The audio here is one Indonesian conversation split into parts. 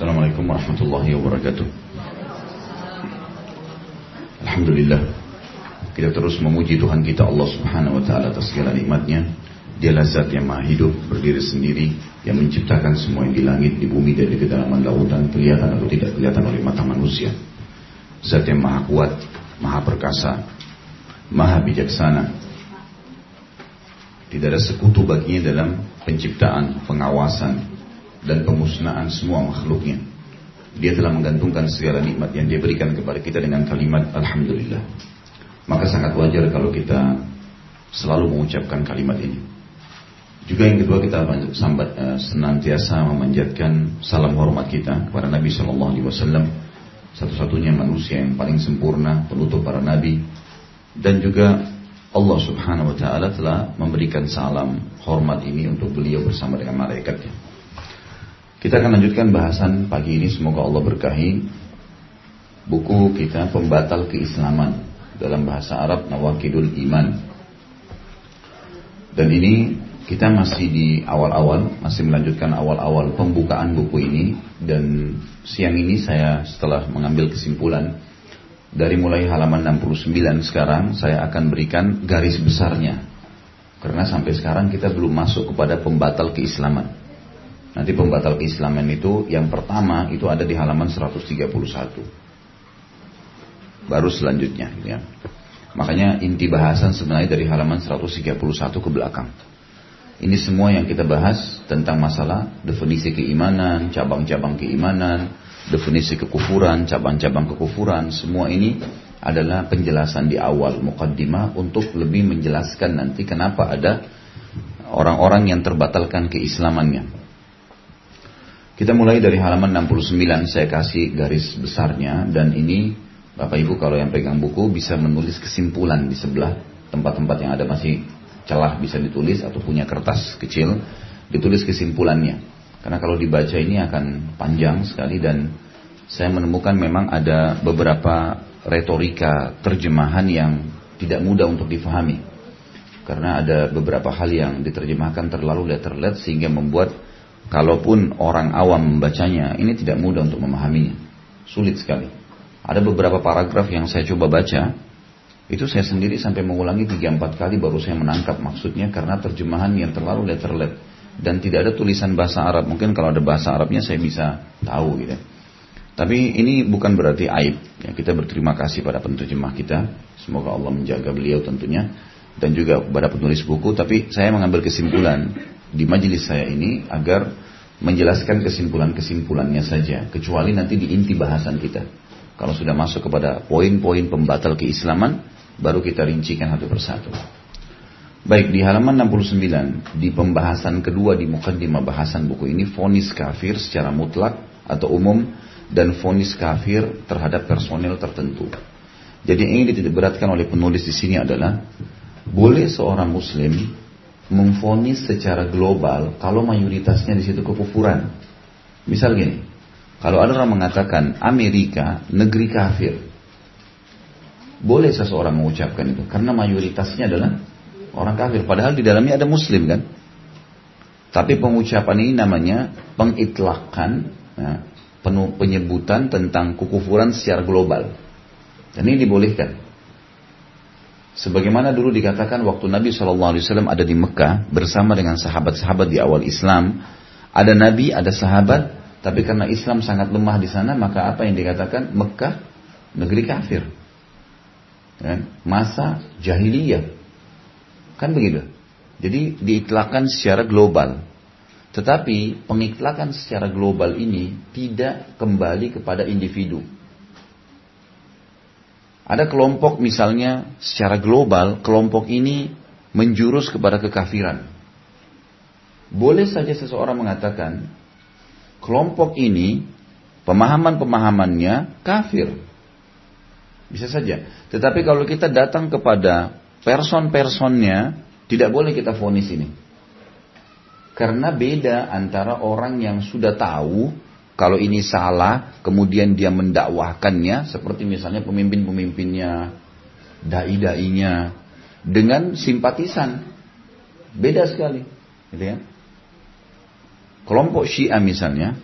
Assalamualaikum warahmatullahi wabarakatuh. Alhamdulillah. Kita terus memuji Tuhan kita Allah Subhanahu wa taala atas segala nikmatnya. Dialah zat yang maha hidup, berdiri sendiri, yang menciptakan semua yang di langit, di bumi, dan di kedalaman lautan, kelihatan atau tidak kelihatan oleh mata manusia. Zat yang maha kuat, maha perkasa, maha bijaksana. Tidak ada sekutu baginya dalam penciptaan, pengawasan, dan pemusnahan semua makhluknya. Dia telah menggantungkan segala nikmat yang dia berikan kepada kita dengan kalimat Alhamdulillah. Maka sangat wajar kalau kita selalu mengucapkan kalimat ini. Juga yang kedua kita sambat, uh, senantiasa memanjatkan salam hormat kita kepada Nabi Shallallahu Alaihi Wasallam, satu-satunya manusia yang paling sempurna, penutup para nabi, dan juga Allah Subhanahu Wa Taala telah memberikan salam hormat ini untuk beliau bersama dengan malaikatnya. Kita akan lanjutkan bahasan pagi ini, semoga Allah berkahi buku kita pembatal keislaman dalam bahasa Arab Nawakidul Iman. Dan ini kita masih di awal-awal, masih melanjutkan awal-awal pembukaan buku ini dan siang ini saya setelah mengambil kesimpulan dari mulai halaman 69 sekarang saya akan berikan garis besarnya. Karena sampai sekarang kita belum masuk kepada pembatal keislaman. Nanti pembatal keislaman itu yang pertama itu ada di halaman 131. Baru selanjutnya ya. Makanya inti bahasan sebenarnya dari halaman 131 ke belakang. Ini semua yang kita bahas tentang masalah definisi keimanan, cabang-cabang keimanan, definisi kekufuran, cabang-cabang kekufuran, semua ini adalah penjelasan di awal mukaddimah untuk lebih menjelaskan nanti kenapa ada orang-orang yang terbatalkan keislamannya. Kita mulai dari halaman 69, saya kasih garis besarnya. Dan ini Bapak Ibu kalau yang pegang buku bisa menulis kesimpulan di sebelah tempat-tempat yang ada. Masih celah bisa ditulis atau punya kertas kecil ditulis kesimpulannya. Karena kalau dibaca ini akan panjang sekali. Dan saya menemukan memang ada beberapa retorika terjemahan yang tidak mudah untuk difahami. Karena ada beberapa hal yang diterjemahkan terlalu letterlet sehingga membuat kalaupun orang awam membacanya ini tidak mudah untuk memahaminya sulit sekali ada beberapa paragraf yang saya coba baca itu saya sendiri sampai mengulangi 3-4 kali baru saya menangkap maksudnya karena terjemahan yang terlalu letterlet dan tidak ada tulisan bahasa Arab. Mungkin kalau ada bahasa Arabnya saya bisa tahu gitu. Tapi ini bukan berarti aib. Ya, kita berterima kasih pada penterjemah kita. Semoga Allah menjaga beliau tentunya dan juga pada penulis buku. Tapi saya mengambil kesimpulan di majelis saya ini agar menjelaskan kesimpulan-kesimpulannya saja. Kecuali nanti di inti bahasan kita. Kalau sudah masuk kepada poin-poin pembatal keislaman, baru kita rincikan satu persatu. Baik di halaman 69 di pembahasan kedua di mukaddimah bahasan buku ini fonis kafir secara mutlak atau umum dan fonis kafir terhadap personel tertentu. Jadi yang ingin beratkan oleh penulis di sini adalah boleh seorang muslim memfonis secara global kalau mayoritasnya di situ kekufuran. Misal gini, kalau ada orang mengatakan Amerika negeri kafir, boleh seseorang mengucapkan itu karena mayoritasnya adalah orang kafir. Padahal di dalamnya ada muslim kan. Tapi pengucapan ini namanya pengitlakan, ya, penuh penyebutan tentang kekufuran secara global. Dan ini dibolehkan. Sebagaimana dulu dikatakan waktu Nabi SAW ada di Mekah bersama dengan sahabat-sahabat di awal Islam, ada Nabi, ada sahabat, tapi karena Islam sangat lemah di sana, maka apa yang dikatakan Mekah negeri kafir ya, masa jahiliyah. Kan begitu. Jadi diiklakan secara global. Tetapi pengiklakan secara global ini tidak kembali kepada individu. Ada kelompok misalnya secara global, kelompok ini menjurus kepada kekafiran. Boleh saja seseorang mengatakan, kelompok ini pemahaman-pemahamannya kafir. Bisa saja. Tetapi kalau kita datang kepada person-personnya, tidak boleh kita fonis ini. Karena beda antara orang yang sudah tahu kalau ini salah, kemudian dia mendakwahkannya, seperti misalnya pemimpin-pemimpinnya, dai-dainya, dengan simpatisan. Beda sekali. Gitu ya. Kelompok Syiah misalnya,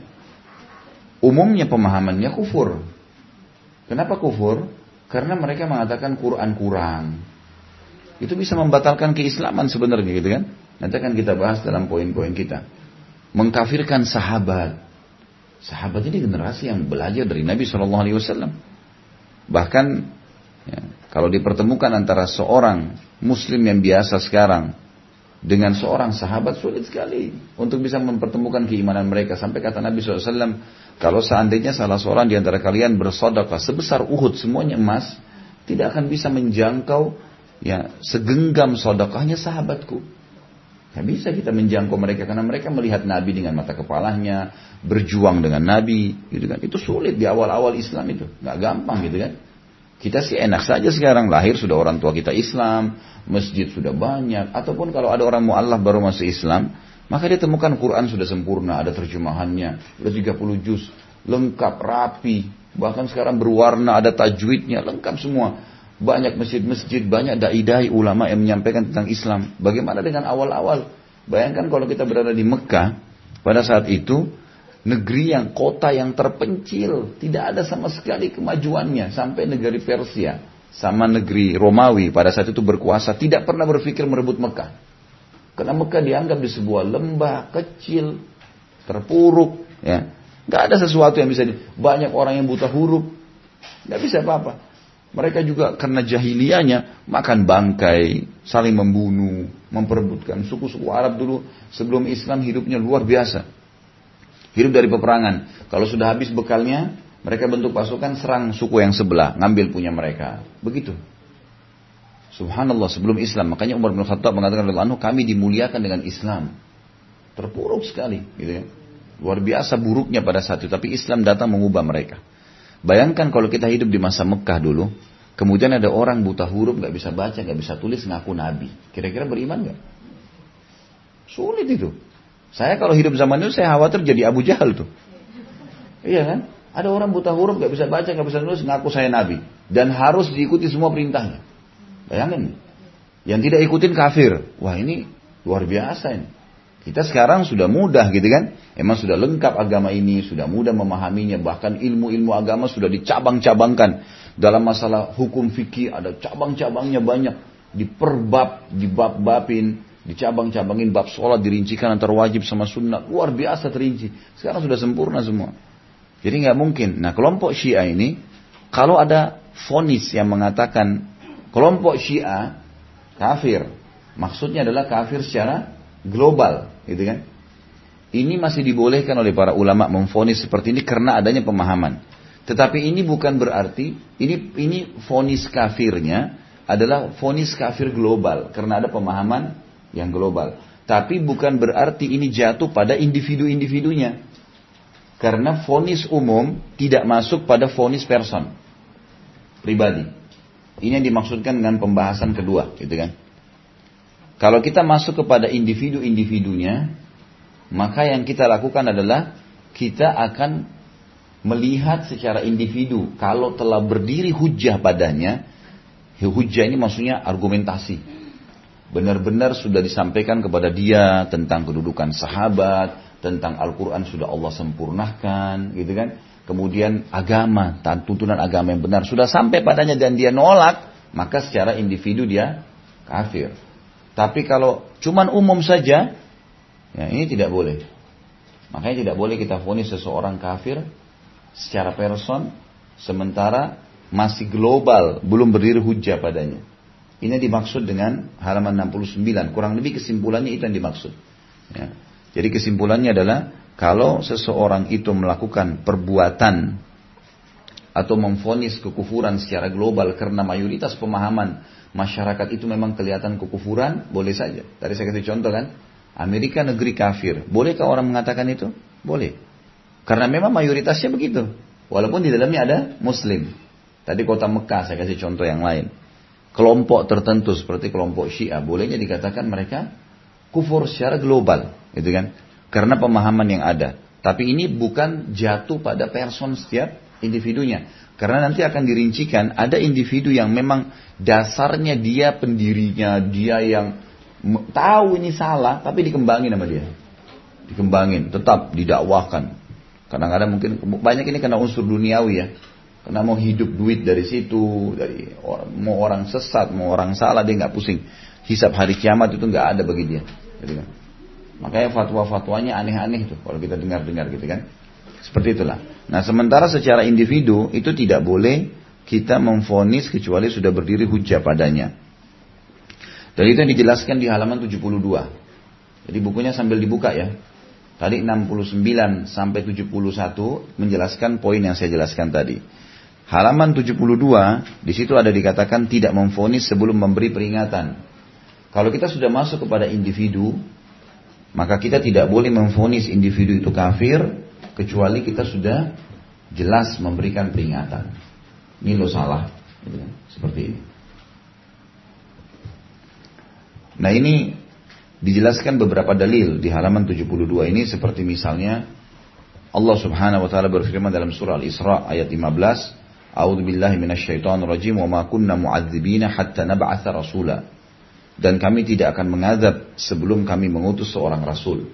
umumnya pemahamannya kufur. Kenapa kufur? Karena mereka mengatakan Quran kurang. Itu bisa membatalkan keislaman sebenarnya gitu kan. Nanti akan kita bahas dalam poin-poin kita. Mengkafirkan sahabat. Sahabat ini generasi yang belajar dari Nabi Shallallahu Alaihi Wasallam. Bahkan ya, kalau dipertemukan antara seorang Muslim yang biasa sekarang dengan seorang sahabat sulit sekali untuk bisa mempertemukan keimanan mereka sampai kata Nabi SAW kalau seandainya salah seorang di antara kalian bersodakah sebesar Uhud semuanya emas tidak akan bisa menjangkau ya segenggam sodakahnya sahabatku Gak bisa kita menjangkau mereka karena mereka melihat Nabi dengan mata kepalanya, berjuang dengan Nabi, gitu kan. Itu sulit di awal-awal Islam itu, nggak gampang gitu kan. Kita sih enak saja sekarang lahir sudah orang tua kita Islam, masjid sudah banyak, ataupun kalau ada orang mu'alaf baru masuk Islam, maka dia temukan Quran sudah sempurna, ada terjemahannya, sudah 30 juz, lengkap, rapi, bahkan sekarang berwarna, ada tajwidnya, lengkap semua. Banyak masjid-masjid, banyak dai-dai ulama yang menyampaikan tentang Islam. Bagaimana dengan awal-awal? Bayangkan kalau kita berada di Mekah, pada saat itu negeri yang kota yang terpencil, tidak ada sama sekali kemajuannya sampai negeri Persia sama negeri Romawi pada saat itu berkuasa tidak pernah berpikir merebut Mekah. Karena Mekah dianggap di sebuah lembah kecil, terpuruk, ya. Gak ada sesuatu yang bisa di, banyak orang yang buta huruf, gak bisa apa-apa. Mereka juga karena jahiliyahnya makan bangkai, saling membunuh, memperebutkan. Suku-suku Arab dulu sebelum Islam hidupnya luar biasa. Hidup dari peperangan. Kalau sudah habis bekalnya, mereka bentuk pasukan serang suku yang sebelah, ngambil punya mereka. Begitu. Subhanallah sebelum Islam. Makanya Umar bin Khattab mengatakan anhu kami dimuliakan dengan Islam. Terpuruk sekali, gitu ya. Luar biasa buruknya pada saat itu. Tapi Islam datang mengubah mereka. Bayangkan kalau kita hidup di masa Mekah dulu, kemudian ada orang buta huruf, nggak bisa baca, nggak bisa tulis, ngaku Nabi. Kira-kira beriman nggak? Sulit itu. Saya kalau hidup zaman itu saya khawatir jadi Abu Jahal tuh. Iya kan? Ada orang buta huruf gak bisa baca, gak bisa nulis, ngaku saya nabi. Dan harus diikuti semua perintahnya. Bayangin. Yang tidak ikutin kafir. Wah ini luar biasa ini. Kita sekarang sudah mudah gitu kan. Emang sudah lengkap agama ini, sudah mudah memahaminya. Bahkan ilmu-ilmu agama sudah dicabang-cabangkan. Dalam masalah hukum fikih ada cabang-cabangnya banyak. Diperbab, dibab-babin. Dicabang-cabangin bab sholat dirincikan antara wajib sama sunnah. Luar biasa terinci. Sekarang sudah sempurna semua. Jadi nggak mungkin. Nah kelompok Syiah ini, kalau ada fonis yang mengatakan kelompok Syiah kafir, maksudnya adalah kafir secara global, gitu kan? Ini masih dibolehkan oleh para ulama memfonis seperti ini karena adanya pemahaman. Tetapi ini bukan berarti ini ini fonis kafirnya adalah fonis kafir global karena ada pemahaman yang global. Tapi bukan berarti ini jatuh pada individu-individunya. Karena fonis umum tidak masuk pada fonis person. Pribadi. Ini yang dimaksudkan dengan pembahasan kedua, gitu kan. Kalau kita masuk kepada individu-individunya, maka yang kita lakukan adalah kita akan melihat secara individu. Kalau telah berdiri hujah padanya, hujah ini maksudnya argumentasi benar-benar sudah disampaikan kepada dia tentang kedudukan sahabat, tentang Al-Quran sudah Allah sempurnakan, gitu kan. Kemudian agama, tuntunan agama yang benar sudah sampai padanya dan dia nolak, maka secara individu dia kafir. Tapi kalau cuman umum saja, ya ini tidak boleh. Makanya tidak boleh kita fonis seseorang kafir secara person, sementara masih global, belum berdiri hujah padanya. Ini dimaksud dengan halaman 69. Kurang lebih kesimpulannya itu yang dimaksud. Ya. Jadi kesimpulannya adalah kalau seseorang itu melakukan perbuatan atau memfonis kekufuran secara global karena mayoritas pemahaman masyarakat itu memang kelihatan kekufuran, boleh saja. Tadi saya kasih contoh kan, Amerika negeri kafir. Bolehkah orang mengatakan itu? Boleh. Karena memang mayoritasnya begitu. Walaupun di dalamnya ada muslim. Tadi kota Mekah saya kasih contoh yang lain kelompok tertentu seperti kelompok Syiah bolehnya dikatakan mereka kufur secara global, gitu kan? Karena pemahaman yang ada. Tapi ini bukan jatuh pada person setiap individunya. Karena nanti akan dirincikan ada individu yang memang dasarnya dia pendirinya, dia yang tahu ini salah, tapi dikembangin sama dia. Dikembangin, tetap didakwahkan. Kadang-kadang mungkin banyak ini karena unsur duniawi ya. Karena mau hidup duit dari situ, dari mau orang sesat, mau orang salah dia nggak pusing. Hisap hari kiamat itu nggak ada bagi dia. Gitu kan. Makanya fatwa-fatwanya aneh-aneh tuh kalau kita dengar-dengar gitu kan. Seperti itulah. Nah sementara secara individu itu tidak boleh kita memfonis kecuali sudah berdiri hujah padanya. Dan itu yang dijelaskan di halaman 72. Jadi bukunya sambil dibuka ya. Tadi 69 sampai 71 menjelaskan poin yang saya jelaskan tadi. Halaman 72 di situ ada dikatakan tidak memfonis sebelum memberi peringatan. Kalau kita sudah masuk kepada individu, maka kita tidak boleh memfonis individu itu kafir kecuali kita sudah jelas memberikan peringatan. Ini lo salah, gitu kan? seperti ini. Nah ini dijelaskan beberapa dalil di halaman 72 ini seperti misalnya Allah Subhanahu wa taala berfirman dalam surah Al-Isra ayat 15, A'udzu billahi minasyaitonir rajim wa ma kunna mu'adzibina hatta nab'atha rasula. Dan kami tidak akan mengazab sebelum kami mengutus seorang rasul.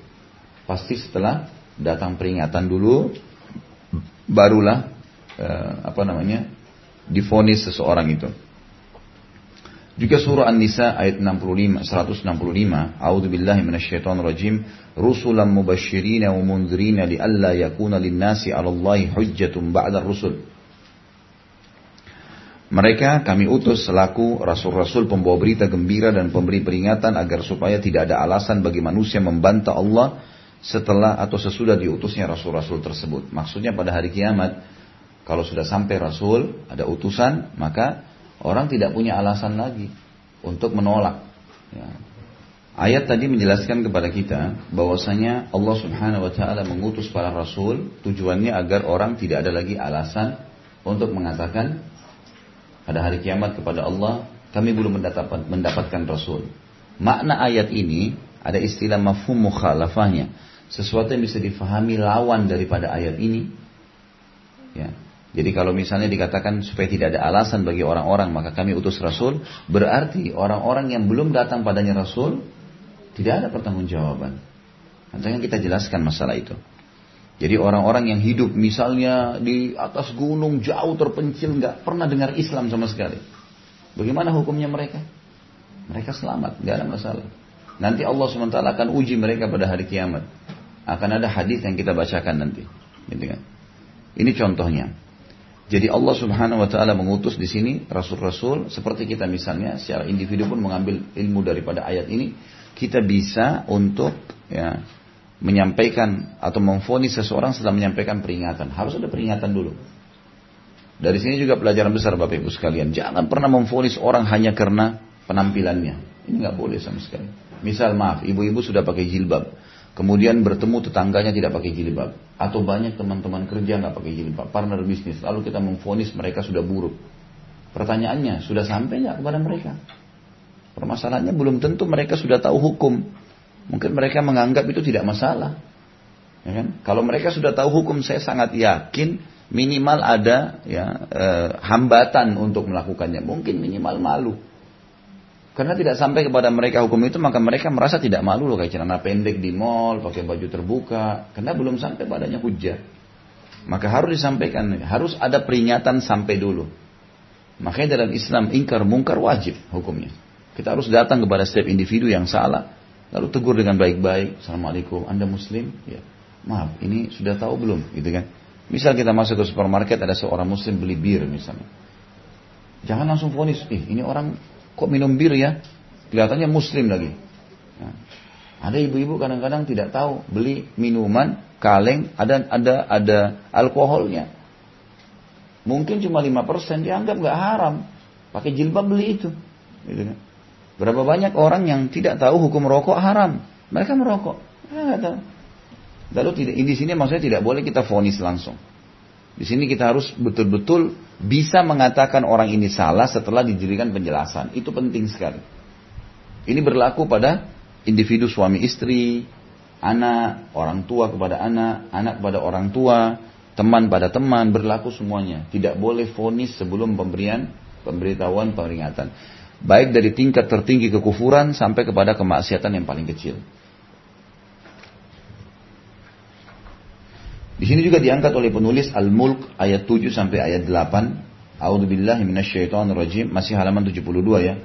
Pasti setelah datang peringatan dulu barulah eh, apa namanya? difonis seseorang itu. Juga surah An-Nisa ayat 65 165, A'udzu billahi rajim, rusulan mubasysyirin wa mundzirin lialla yakuna lin-nasi 'ala Allahi hujjatun ba'da rusul. Mereka kami utus selaku rasul-rasul pembawa berita gembira dan pemberi peringatan agar supaya tidak ada alasan bagi manusia membantah Allah setelah atau sesudah diutusnya rasul-rasul tersebut. Maksudnya pada hari kiamat, kalau sudah sampai rasul, ada utusan, maka Orang tidak punya alasan lagi untuk menolak. Ya. Ayat tadi menjelaskan kepada kita bahwasanya Allah Subhanahu wa taala mengutus para rasul tujuannya agar orang tidak ada lagi alasan untuk mengatakan pada hari kiamat kepada Allah kami belum mendapatkan, mendapatkan rasul. Makna ayat ini ada istilah mafhum mukhalafahnya. Sesuatu yang bisa difahami lawan daripada ayat ini. Ya. Jadi kalau misalnya dikatakan supaya tidak ada alasan bagi orang-orang maka kami utus Rasul, berarti orang-orang yang belum datang padanya Rasul tidak ada pertanggungjawaban. Nanti kita jelaskan masalah itu. Jadi orang-orang yang hidup misalnya di atas gunung jauh terpencil nggak pernah dengar Islam sama sekali. Bagaimana hukumnya mereka? Mereka selamat, nggak ada masalah. Nanti Allah SWT akan uji mereka pada hari kiamat. Akan ada hadis yang kita bacakan nanti. Gitu kan? Ini contohnya. Jadi Allah Subhanahu wa taala mengutus di sini rasul-rasul seperti kita misalnya secara individu pun mengambil ilmu daripada ayat ini, kita bisa untuk ya menyampaikan atau memfonis seseorang setelah menyampaikan peringatan. Harus ada peringatan dulu. Dari sini juga pelajaran besar Bapak Ibu sekalian. Jangan pernah memfonis orang hanya karena penampilannya. Ini nggak boleh sama sekali. Misal maaf, ibu-ibu sudah pakai jilbab. Kemudian bertemu tetangganya tidak pakai jilbab. Atau banyak teman-teman kerja nggak pakai jilbab. Partner bisnis. Lalu kita memfonis mereka sudah buruk. Pertanyaannya, sudah sampai nggak kepada mereka? Permasalahannya belum tentu mereka sudah tahu hukum. Mungkin mereka menganggap itu tidak masalah. Ya kan? Kalau mereka sudah tahu hukum, saya sangat yakin minimal ada ya, eh, hambatan untuk melakukannya. Mungkin minimal malu. Karena tidak sampai kepada mereka hukum itu, maka mereka merasa tidak malu loh kayak celana pendek di mall, pakai baju terbuka. Karena belum sampai padanya hujah. Maka harus disampaikan, harus ada peringatan sampai dulu. Makanya dalam Islam ingkar mungkar wajib hukumnya. Kita harus datang kepada setiap individu yang salah, lalu tegur dengan baik-baik. Assalamualaikum, Anda Muslim? Ya. Maaf, ini sudah tahu belum? Gitu kan? Misal kita masuk ke supermarket ada seorang Muslim beli bir misalnya. Jangan langsung fonis, ih ini orang Kok minum bir ya? Kelihatannya muslim lagi. Nah, ada ibu-ibu kadang-kadang tidak tahu beli minuman kaleng ada ada ada alkoholnya. Mungkin cuma 5% dianggap nggak haram. Pakai jilbab beli itu. Gitu kan. Berapa banyak orang yang tidak tahu hukum rokok haram. Mereka merokok. Mereka tahu. Lalu tidak, di sini maksudnya tidak boleh kita fonis langsung. Di sini kita harus betul-betul bisa mengatakan orang ini salah setelah didirikan penjelasan. Itu penting sekali. Ini berlaku pada individu suami istri, anak, orang tua kepada anak, anak kepada orang tua, teman pada teman, berlaku semuanya. Tidak boleh fonis sebelum pemberian pemberitahuan peringatan. Baik dari tingkat tertinggi kekufuran sampai kepada kemaksiatan yang paling kecil. Di sini juga diangkat oleh penulis Al-Mulk ayat 7 sampai ayat 8. A'udzubillahi minasyaitonirrajim. Masih halaman 72 ya.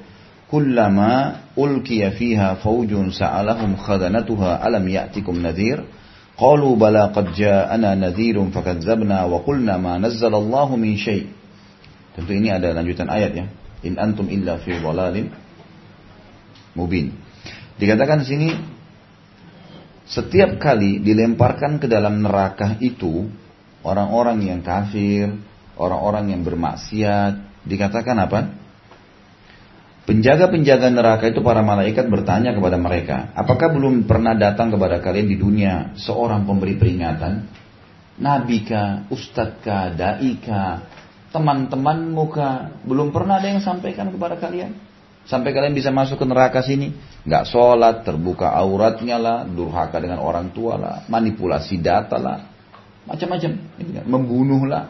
Kullama ulkiya fiha faujun sa'alahum khadanatuha alam ya'tikum nadhir. Qalu bala qad ja'ana nadhirun fakadzabna wa qulna ma nazzalallahu min syai'. Tentu ini ada lanjutan ayat ya. In antum illa fi dhalalin mubin. Dikatakan di sini setiap kali dilemparkan ke dalam neraka itu orang-orang yang kafir, orang-orang yang bermaksiat, dikatakan apa? Penjaga-penjaga neraka itu para malaikat bertanya kepada mereka, apakah belum pernah datang kepada kalian di dunia seorang pemberi peringatan? Nabi kah, ustadz kah, dai kah, teman-teman muka, belum pernah ada yang sampaikan kepada kalian? Sampai kalian bisa masuk ke neraka sini. Nggak sholat, terbuka auratnya lah, durhaka dengan orang tua lah, manipulasi data lah. Macam-macam. Kan, membunuh lah.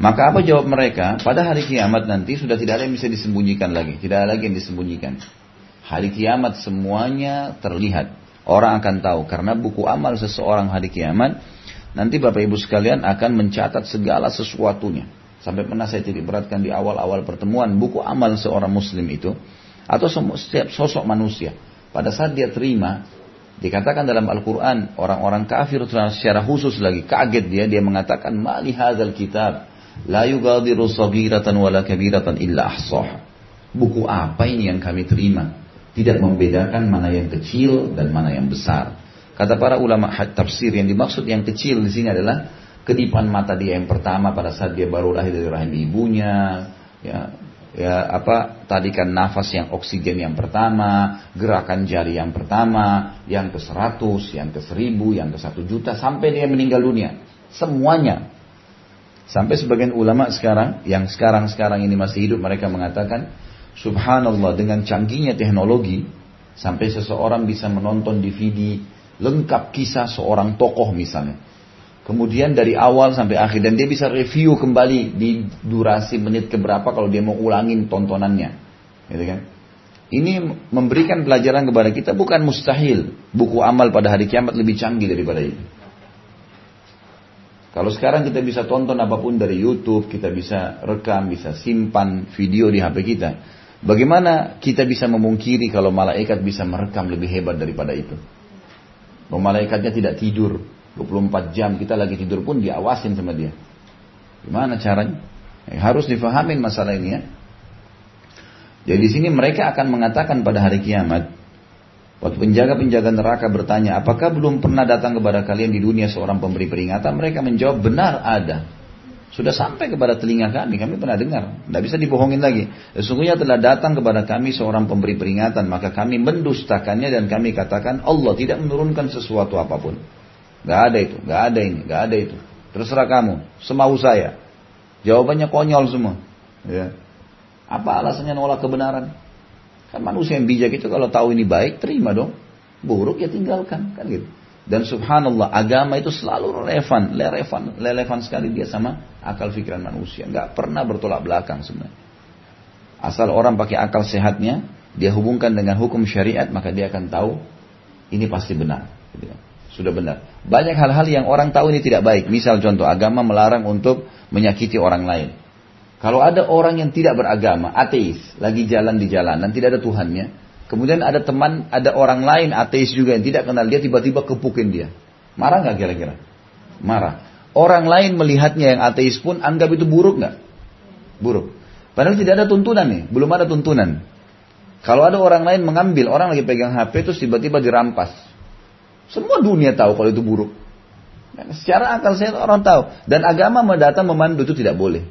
Maka apa jawab mereka? Pada hari kiamat nanti sudah tidak ada yang bisa disembunyikan lagi. Tidak ada lagi yang disembunyikan. Hari kiamat semuanya terlihat. Orang akan tahu. Karena buku amal seseorang hari kiamat. Nanti Bapak Ibu sekalian akan mencatat segala sesuatunya. Sampai pernah saya titik beratkan di awal-awal pertemuan buku amal seorang muslim itu atau setiap sosok manusia. Pada saat dia terima, dikatakan dalam Al-Quran orang-orang kafir secara khusus lagi kaget dia dia mengatakan mali hadzal kitab la yugadiru saghiratan wala kabiratan illa ahsah. Buku apa ini yang kami terima? Tidak membedakan mana yang kecil dan mana yang besar. Kata para ulama tafsir yang dimaksud yang kecil di sini adalah kedipan mata dia yang pertama pada saat dia baru lahir dari rahim ibunya, ya, ya apa tadikan nafas yang oksigen yang pertama, gerakan jari yang pertama, yang ke seratus, yang ke seribu, yang ke satu juta sampai dia meninggal dunia. Semuanya. Sampai sebagian ulama sekarang yang sekarang-sekarang ini masih hidup mereka mengatakan subhanallah dengan canggihnya teknologi sampai seseorang bisa menonton DVD lengkap kisah seorang tokoh misalnya Kemudian dari awal sampai akhir dan dia bisa review kembali di durasi menit keberapa kalau dia mau ulangin tontonannya. Gitu kan? Ini memberikan pelajaran kepada kita bukan mustahil buku amal pada hari kiamat lebih canggih daripada itu. Kalau sekarang kita bisa tonton apa pun dari YouTube, kita bisa rekam, bisa simpan video di HP kita. Bagaimana kita bisa memungkiri kalau malaikat bisa merekam lebih hebat daripada itu? Malaikatnya tidak tidur, 24 jam kita lagi tidur pun diawasin sama dia. Gimana caranya? Ya, harus difahamin masalah ini ya. Jadi di sini mereka akan mengatakan pada hari kiamat, waktu penjaga-penjaga neraka bertanya, apakah belum pernah datang kepada kalian di dunia seorang pemberi peringatan? Mereka menjawab, benar ada. Sudah sampai kepada telinga kami, kami pernah dengar. Tidak bisa dibohongin lagi. Sesungguhnya telah datang kepada kami seorang pemberi peringatan, maka kami mendustakannya dan kami katakan Allah tidak menurunkan sesuatu apa pun. Gak ada itu, gak ada ini, gak ada itu. Terserah kamu, semau saya. Jawabannya konyol semua. Ya. Apa alasannya nolak kebenaran? Kan manusia yang bijak itu kalau tahu ini baik, terima dong. Buruk ya tinggalkan, kan gitu. Dan subhanallah, agama itu selalu relevan, relevan, relevan sekali dia sama akal pikiran manusia. Gak pernah bertolak belakang sebenarnya. Asal orang pakai akal sehatnya, dia hubungkan dengan hukum syariat, maka dia akan tahu ini pasti benar. Gitu. Sudah benar. Banyak hal-hal yang orang tahu ini tidak baik. Misal contoh agama melarang untuk menyakiti orang lain. Kalau ada orang yang tidak beragama, ateis, lagi jalan di jalanan, tidak ada Tuhannya. Kemudian ada teman, ada orang lain ateis juga yang tidak kenal dia, tiba-tiba kepukin dia. Marah nggak kira-kira? Marah. Orang lain melihatnya yang ateis pun anggap itu buruk nggak? Buruk. Padahal tidak ada tuntunan nih, belum ada tuntunan. Kalau ada orang lain mengambil, orang lagi pegang HP terus tiba-tiba dirampas. Semua dunia tahu kalau itu buruk. Dan secara akal sehat orang tahu. Dan agama mendatang memandu itu tidak boleh.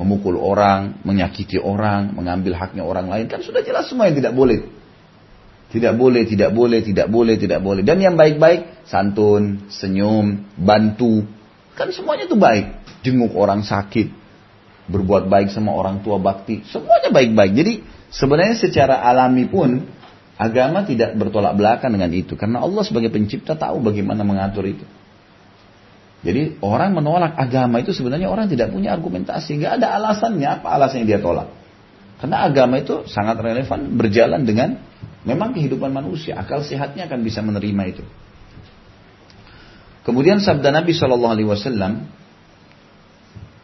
Memukul orang, menyakiti orang, mengambil haknya orang lain. Kan sudah jelas semua yang tidak boleh. Tidak boleh, tidak boleh, tidak boleh, tidak boleh. Dan yang baik-baik, santun, senyum, bantu. Kan semuanya itu baik. Jenguk orang sakit. Berbuat baik sama orang tua bakti. Semuanya baik-baik. Jadi sebenarnya secara alami pun Agama tidak bertolak belakang dengan itu karena Allah sebagai pencipta tahu bagaimana mengatur itu. Jadi orang menolak agama itu sebenarnya orang tidak punya argumentasi, nggak ada alasannya apa alasannya dia tolak. Karena agama itu sangat relevan berjalan dengan memang kehidupan manusia, akal sehatnya akan bisa menerima itu. Kemudian sabda Nabi Shallallahu Alaihi Wasallam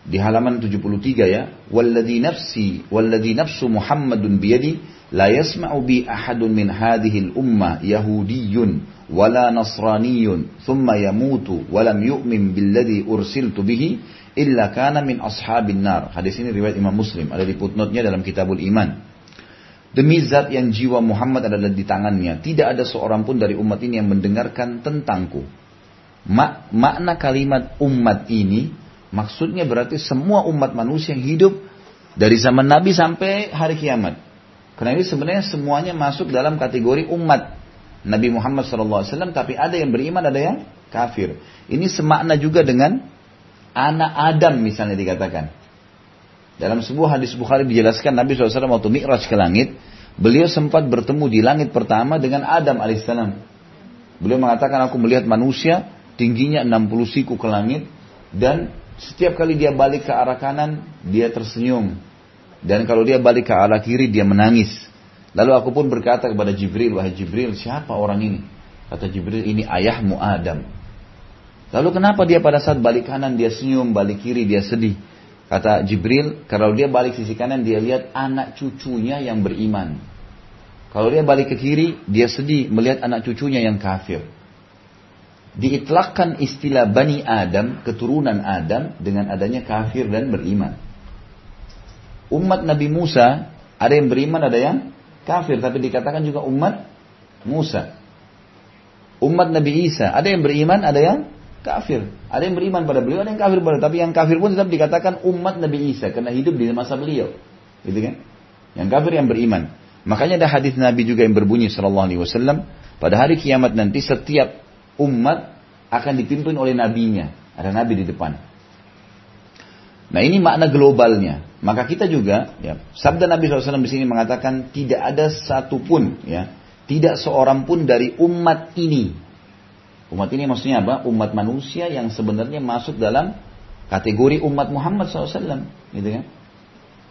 di halaman 73 ya, "Walladhi nafsi, walladhi nafsu Muhammadun biyadi, la yasma'u bi ahadun min hadhihi al-umma yahudiyyun wala nasraniyyun, thumma yamutu wa lam yu'min billadhi ursiltu bihi illa kana min ashabin nar." Hadis ini riwayat Imam Muslim, ada di footnote-nya dalam Kitabul Iman. Demi zat yang jiwa Muhammad adalah di tangannya, tidak ada seorang pun dari umat ini yang mendengarkan tentangku. Mak makna kalimat umat ini Maksudnya berarti semua umat manusia yang hidup dari zaman Nabi sampai hari kiamat. Karena ini sebenarnya semuanya masuk dalam kategori umat Nabi Muhammad SAW. Tapi ada yang beriman, ada yang kafir. Ini semakna juga dengan anak Adam misalnya dikatakan. Dalam sebuah hadis Bukhari dijelaskan Nabi SAW waktu mi'raj ke langit. Beliau sempat bertemu di langit pertama dengan Adam alaihissalam. Beliau mengatakan aku melihat manusia tingginya 60 siku ke langit dan setiap kali dia balik ke arah kanan, dia tersenyum. Dan kalau dia balik ke arah kiri, dia menangis. Lalu aku pun berkata kepada Jibril, wahai Jibril, siapa orang ini? Kata Jibril, ini ayahmu Adam. Lalu kenapa dia pada saat balik kanan dia senyum, balik kiri dia sedih? Kata Jibril, kalau dia balik sisi kanan dia lihat anak cucunya yang beriman. Kalau dia balik ke kiri, dia sedih melihat anak cucunya yang kafir diitlakkan istilah Bani Adam, keturunan Adam dengan adanya kafir dan beriman. Umat Nabi Musa, ada yang beriman, ada yang kafir, tapi dikatakan juga umat Musa. Umat Nabi Isa, ada yang beriman, ada yang kafir. Ada yang beriman pada beliau, ada yang kafir pada tapi yang kafir pun tetap dikatakan umat Nabi Isa karena hidup di masa beliau. Gitu kan? Yang kafir yang beriman. Makanya ada hadis Nabi juga yang berbunyi sallallahu alaihi wasallam, pada hari kiamat nanti setiap umat akan dipimpin oleh nabinya. Ada nabi di depan. Nah ini makna globalnya. Maka kita juga, ya, sabda Nabi SAW di sini mengatakan tidak ada satupun, ya, tidak seorang pun dari umat ini. Umat ini maksudnya apa? Umat manusia yang sebenarnya masuk dalam kategori umat Muhammad SAW, gitu kan?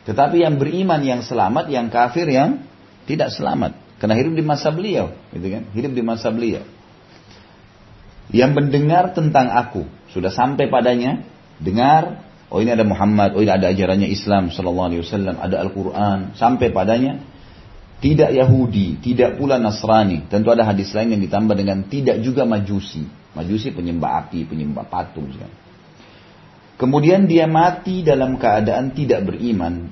Tetapi yang beriman yang selamat, yang kafir yang tidak selamat. Karena hidup di masa beliau, gitu kan? Hidup di masa beliau yang mendengar tentang aku sudah sampai padanya dengar oh ini ada Muhammad oh ini ada ajarannya Islam sallallahu alaihi wasallam ada Al-Qur'an sampai padanya. Tidak Yahudi tidak pula Nasrani. Tentu ada hadis lain yang ditambah dengan tidak juga Majusi. Majusi penyembah api penyembah patung kemudian dia mati dalam keadaan tidak beriman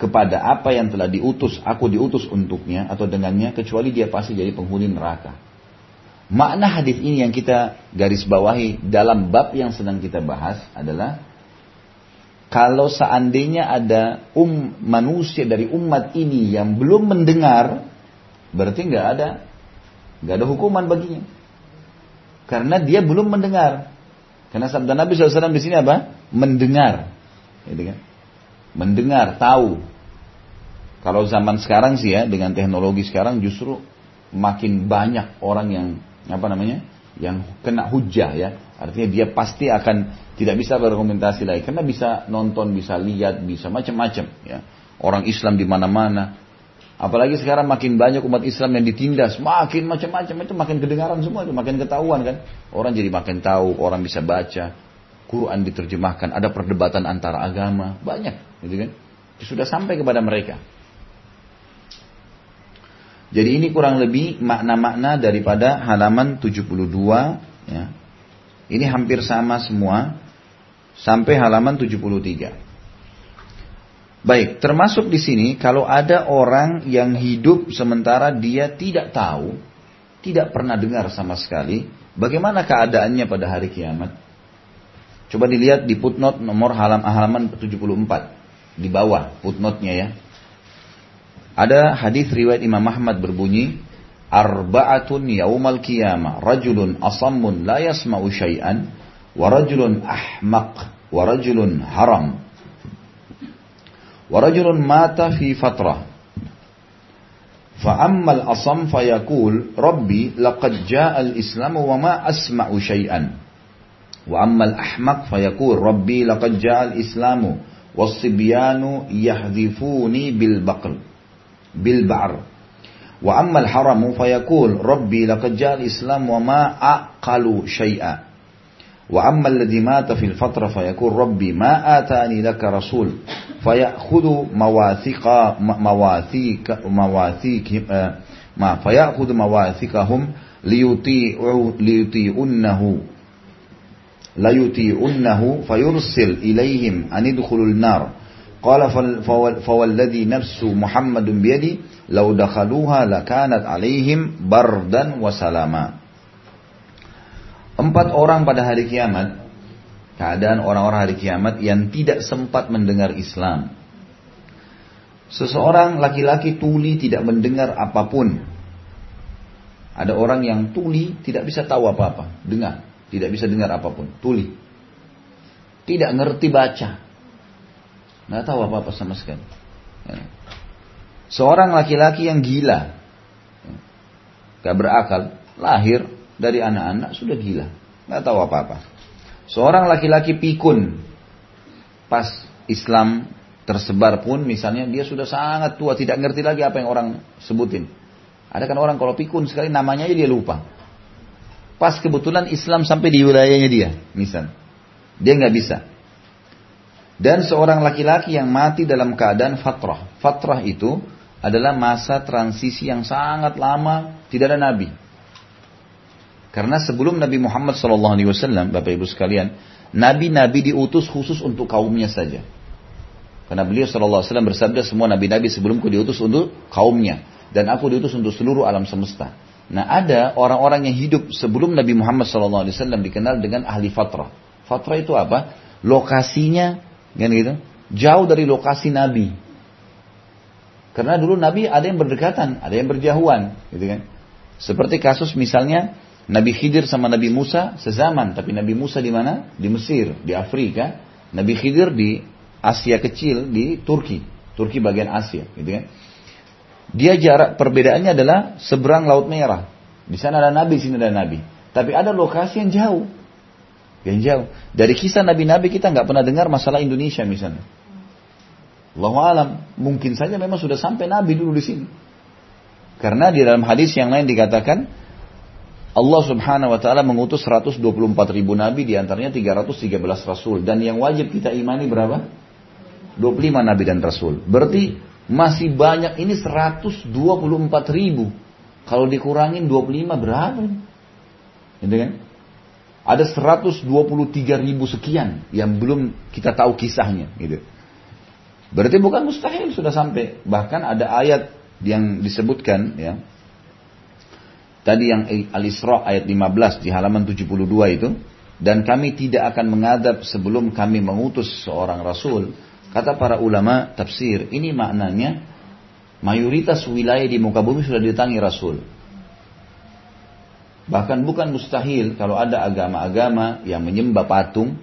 kepada apa yang telah diutus aku diutus untuknya atau dengannya kecuali dia pasti jadi penghuni neraka Makna hadis ini yang kita garis bawahi dalam bab yang sedang kita bahas adalah kalau seandainya ada um manusia dari umat ini yang belum mendengar, berarti nggak ada nggak ada hukuman baginya, karena dia belum mendengar. Karena sabda Nabi SAW di sini apa? Mendengar, gitu kan? Mendengar, tahu. Kalau zaman sekarang sih ya, dengan teknologi sekarang justru makin banyak orang yang apa namanya? Yang kena hujah ya. Artinya dia pasti akan tidak bisa berkomentasi lagi. Karena bisa nonton bisa lihat bisa macam-macam ya. Orang Islam di mana-mana. Apalagi sekarang makin banyak umat Islam yang ditindas. Makin macam-macam. Itu makin kedengaran semua itu makin ketahuan kan. Orang jadi makin tahu orang bisa baca. Quran diterjemahkan. Ada perdebatan antara agama. Banyak gitu kan. Sudah sampai kepada mereka jadi ini kurang lebih makna-makna daripada halaman 72 ya. Ini hampir sama semua sampai halaman 73. Baik, termasuk di sini kalau ada orang yang hidup sementara dia tidak tahu, tidak pernah dengar sama sekali, bagaimana keadaannya pada hari kiamat? Coba dilihat di footnote nomor halaman halaman 74 di bawah footnote-nya ya. Ada hadis riwayat Imam Ahmad berbunyi, Arba'atun yaumal qiyamah, rajulun asammun la yasma'u syai'an, wa rajulun ahmaq, wa rajulun haram, wa rajulun mata fi fatrah. فأما الأصم فيقول ربي لقد جاء الإسلام وما أسمع شيئا وأما الأحمق فيقول ربي لقد جاء الإسلام والصبيان يحذفوني بالبقر ammal haramu fayaqul rabbi laqad ja'al islam wa ma aqalu syai'a. وأما الذي مات في الفترة فيقول ربي ما آتاني لك رسول فيأخذ مواثيق مواثيق مواثيق ما فيأخذ مواثيقهم ليطيعوا ليطيعونه ليطيعونه فيرسل إليهم أن يدخلوا النار Qala fawalladhi nafsu Muhammadun biyadi Lau dakhaluha lakanat alaihim bardan wasalama. Empat orang pada hari kiamat, keadaan orang-orang hari kiamat yang tidak sempat mendengar Islam. Seseorang laki-laki tuli tidak mendengar apa pun. Ada orang yang tuli tidak bisa tahu apa-apa, dengar, tidak bisa dengar apa pun, tuli. Tidak ngerti baca, Nggak tahu apa-apa sama sekali. Ya. Seorang laki-laki yang gila, gak berakal, lahir dari anak-anak sudah gila, nggak tahu apa-apa. Seorang laki-laki pikun, pas Islam tersebar pun misalnya dia sudah sangat tua, tidak ngerti lagi apa yang orang sebutin. Ada kan orang kalau pikun sekali namanya aja dia lupa. Pas kebetulan Islam sampai di wilayahnya dia, misal. Dia nggak bisa. Dan seorang laki-laki yang mati dalam keadaan fatrah. Fatrah itu adalah masa transisi yang sangat lama, tidak ada nabi. Karena sebelum Nabi Muhammad SAW, Bapak Ibu sekalian, nabi-nabi diutus khusus untuk kaumnya saja. Karena beliau SAW bersabda semua nabi-nabi sebelumku diutus untuk kaumnya. Dan aku diutus untuk seluruh alam semesta. Nah ada orang-orang yang hidup sebelum Nabi Muhammad SAW dikenal dengan ahli fatrah. Fatrah itu apa? Lokasinya kan gitu, jauh dari lokasi Nabi. Karena dulu Nabi ada yang berdekatan, ada yang berjauhan, gitu kan. Seperti kasus misalnya Nabi Khidir sama Nabi Musa sezaman, tapi Nabi Musa di mana? Di Mesir, di Afrika. Nabi Khidir di Asia kecil, di Turki. Turki bagian Asia, gitu kan. Dia jarak perbedaannya adalah seberang Laut Merah. Di sana ada Nabi, sini ada Nabi. Tapi ada lokasi yang jauh. Yang jauh. Dari kisah Nabi-Nabi kita nggak pernah dengar masalah Indonesia misalnya. Allah alam, mungkin saja memang sudah sampai Nabi dulu di sini. Karena di dalam hadis yang lain dikatakan, Allah subhanahu wa ta'ala mengutus 124 ribu nabi di antaranya 313 rasul. Dan yang wajib kita imani berapa? 25 nabi dan rasul. Berarti masih banyak ini 124 ribu. Kalau dikurangin 25 berapa? Gitu kan? Ada 123 ribu sekian yang belum kita tahu kisahnya. Gitu. Berarti bukan mustahil sudah sampai. Bahkan ada ayat yang disebutkan ya Tadi yang Al-Isra ayat 15 di halaman 72 itu. Dan kami tidak akan mengadab sebelum kami mengutus seorang rasul. Kata para ulama tafsir, ini maknanya mayoritas wilayah di muka bumi sudah ditangi rasul. Bahkan bukan mustahil kalau ada agama-agama yang menyembah patung,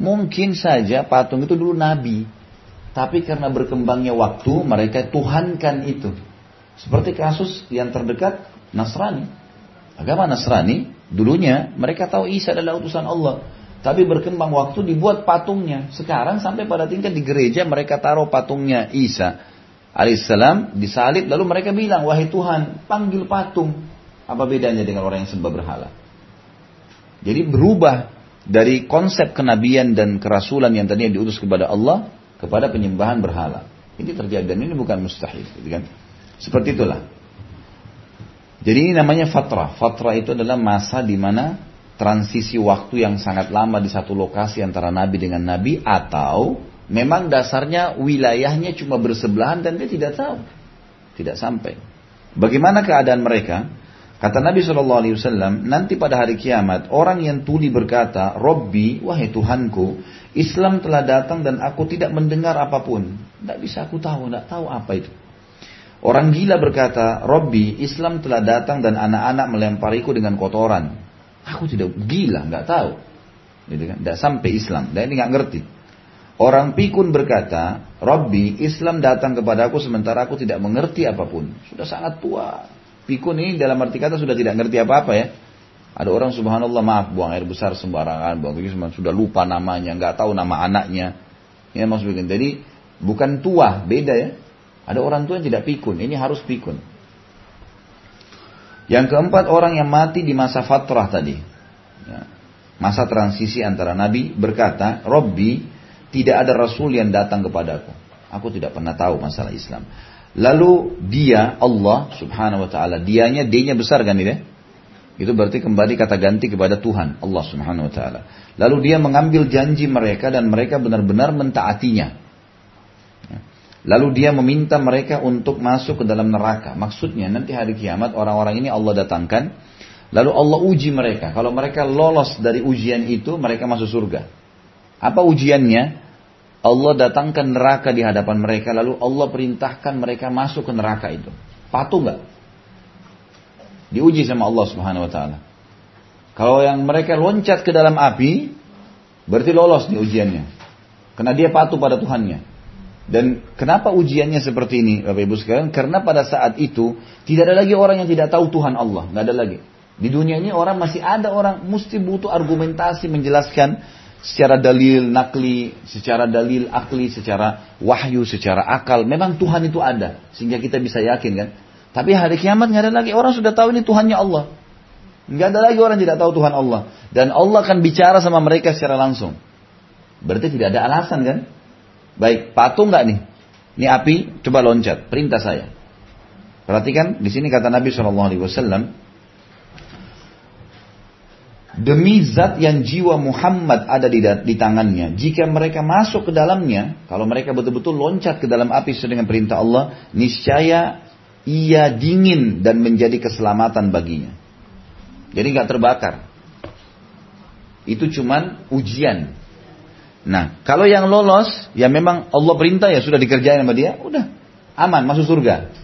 mungkin saja patung itu dulu nabi. Tapi karena berkembangnya waktu, mereka tuhankan itu. Seperti kasus yang terdekat Nasrani. Agama Nasrani, dulunya mereka tahu Isa adalah utusan Allah. Tapi berkembang waktu dibuat patungnya. Sekarang sampai pada tingkat di gereja mereka taruh patungnya Isa alaihissalam disalib lalu mereka bilang wahai Tuhan panggil patung apa bedanya dengan orang yang sembah berhala jadi berubah dari konsep kenabian dan kerasulan yang tadinya diutus kepada Allah kepada penyembahan berhala ini terjadi dan ini bukan mustahil gitu kan seperti itulah jadi ini namanya fatrah. Fatrah itu adalah masa di mana transisi waktu yang sangat lama di satu lokasi antara nabi dengan nabi atau memang dasarnya wilayahnya cuma bersebelahan dan dia tidak tahu. Tidak sampai. Bagaimana keadaan mereka? Kata Nabi Shallallahu Alaihi Wasallam, nanti pada hari kiamat orang yang tuli berkata, Robbi, wahai Tuhanku, Islam telah datang dan aku tidak mendengar apa pun. Tidak bisa aku tahu, tidak tahu apa itu. Orang gila berkata, Robbi, Islam telah datang dan anak-anak melempariku dengan kotoran. Aku tidak gila, nggak tahu. Gitu kan? Tidak sampai Islam, dan ini nggak ngerti. Orang pikun berkata, Robbi, Islam datang kepada aku sementara aku tidak mengerti apa pun. Sudah sangat tua. Pikun ini dalam arti kata sudah tidak ngerti apa-apa ya. Ada orang subhanallah maaf buang air besar sembarangan, buang begitu sudah lupa namanya, nggak tahu nama anaknya. Ya maksudnya jadi bukan tua, beda ya. Ada orang tua yang tidak pikun, ini harus pikun. Yang keempat orang yang mati di masa fatrah tadi. Ya. masa transisi antara Nabi berkata, Robbi, tidak ada Rasul yang datang kepadaku. Aku tidak pernah tahu masalah Islam. Lalu dia, Allah subhanahu wa ta'ala, dianya, D-nya besar kan ini? Itu berarti kembali kata ganti kepada Tuhan, Allah subhanahu wa ta'ala. Lalu dia mengambil janji mereka dan mereka benar-benar mentaatinya. Lalu dia meminta mereka untuk masuk ke dalam neraka. Maksudnya nanti hari kiamat orang-orang ini Allah datangkan. Lalu Allah uji mereka. Kalau mereka lolos dari ujian itu mereka masuk surga. Apa ujiannya? Allah datangkan neraka di hadapan mereka, lalu Allah perintahkan mereka masuk ke neraka itu. Patuh nggak? Diuji sama Allah Subhanahu Wa Taala. Kalau yang mereka loncat ke dalam api, berarti lolos di ujiannya. Karena dia patuh pada Tuhannya. Dan kenapa ujiannya seperti ini, Bapak Ibu sekalian? Karena pada saat itu tidak ada lagi orang yang tidak tahu Tuhan Allah, nggak ada lagi. Di dunia ini orang masih ada orang mesti butuh argumentasi menjelaskan secara dalil nakli, secara dalil akli, secara wahyu, secara akal. Memang Tuhan itu ada, sehingga kita bisa yakin kan. Tapi hari kiamat nggak ada lagi orang sudah tahu ini Tuhannya Allah. Nggak ada lagi orang tidak tahu Tuhan Allah. Dan Allah akan bicara sama mereka secara langsung. Berarti tidak ada alasan kan? Baik, patuh nggak nih? Ini api, coba loncat. Perintah saya. Perhatikan di sini kata Nabi Shallallahu Alaihi Wasallam, Demi zat yang jiwa Muhammad ada di, di tangannya. Jika mereka masuk ke dalamnya, kalau mereka betul-betul loncat ke dalam api sesuai dengan perintah Allah, niscaya ia dingin dan menjadi keselamatan baginya. Jadi nggak terbakar. Itu cuman ujian. Nah, kalau yang lolos, ya memang Allah perintah ya sudah dikerjain sama dia, udah aman masuk surga.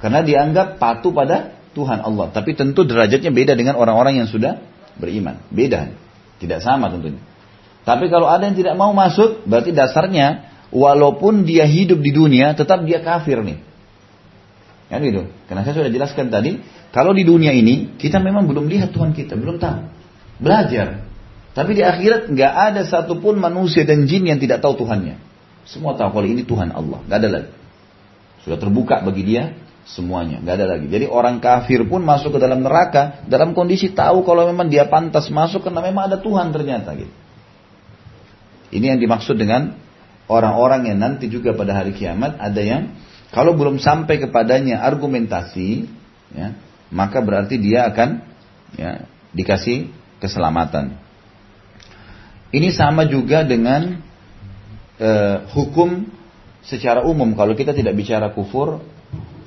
Karena dianggap patuh pada Tuhan Allah. Tapi tentu derajatnya beda dengan orang-orang yang sudah beriman. Beda. Tidak sama tentunya. Tapi kalau ada yang tidak mau masuk, berarti dasarnya walaupun dia hidup di dunia, tetap dia kafir nih. Kan gitu. Karena saya sudah jelaskan tadi, kalau di dunia ini kita memang belum lihat Tuhan kita, belum tahu. Belajar. Tapi di akhirat nggak ada satupun manusia dan jin yang tidak tahu Tuhannya. Semua tahu kalau ini Tuhan Allah, nggak ada lagi. Sudah terbuka bagi dia Semuanya, nggak ada lagi. Jadi orang kafir pun masuk ke dalam neraka dalam kondisi tahu kalau memang dia pantas masuk karena memang ada Tuhan ternyata gitu. Ini yang dimaksud dengan orang-orang yang nanti juga pada hari kiamat ada yang kalau belum sampai kepadanya argumentasi, ya, maka berarti dia akan ya, dikasih keselamatan. Ini sama juga dengan eh, hukum secara umum. Kalau kita tidak bicara kufur,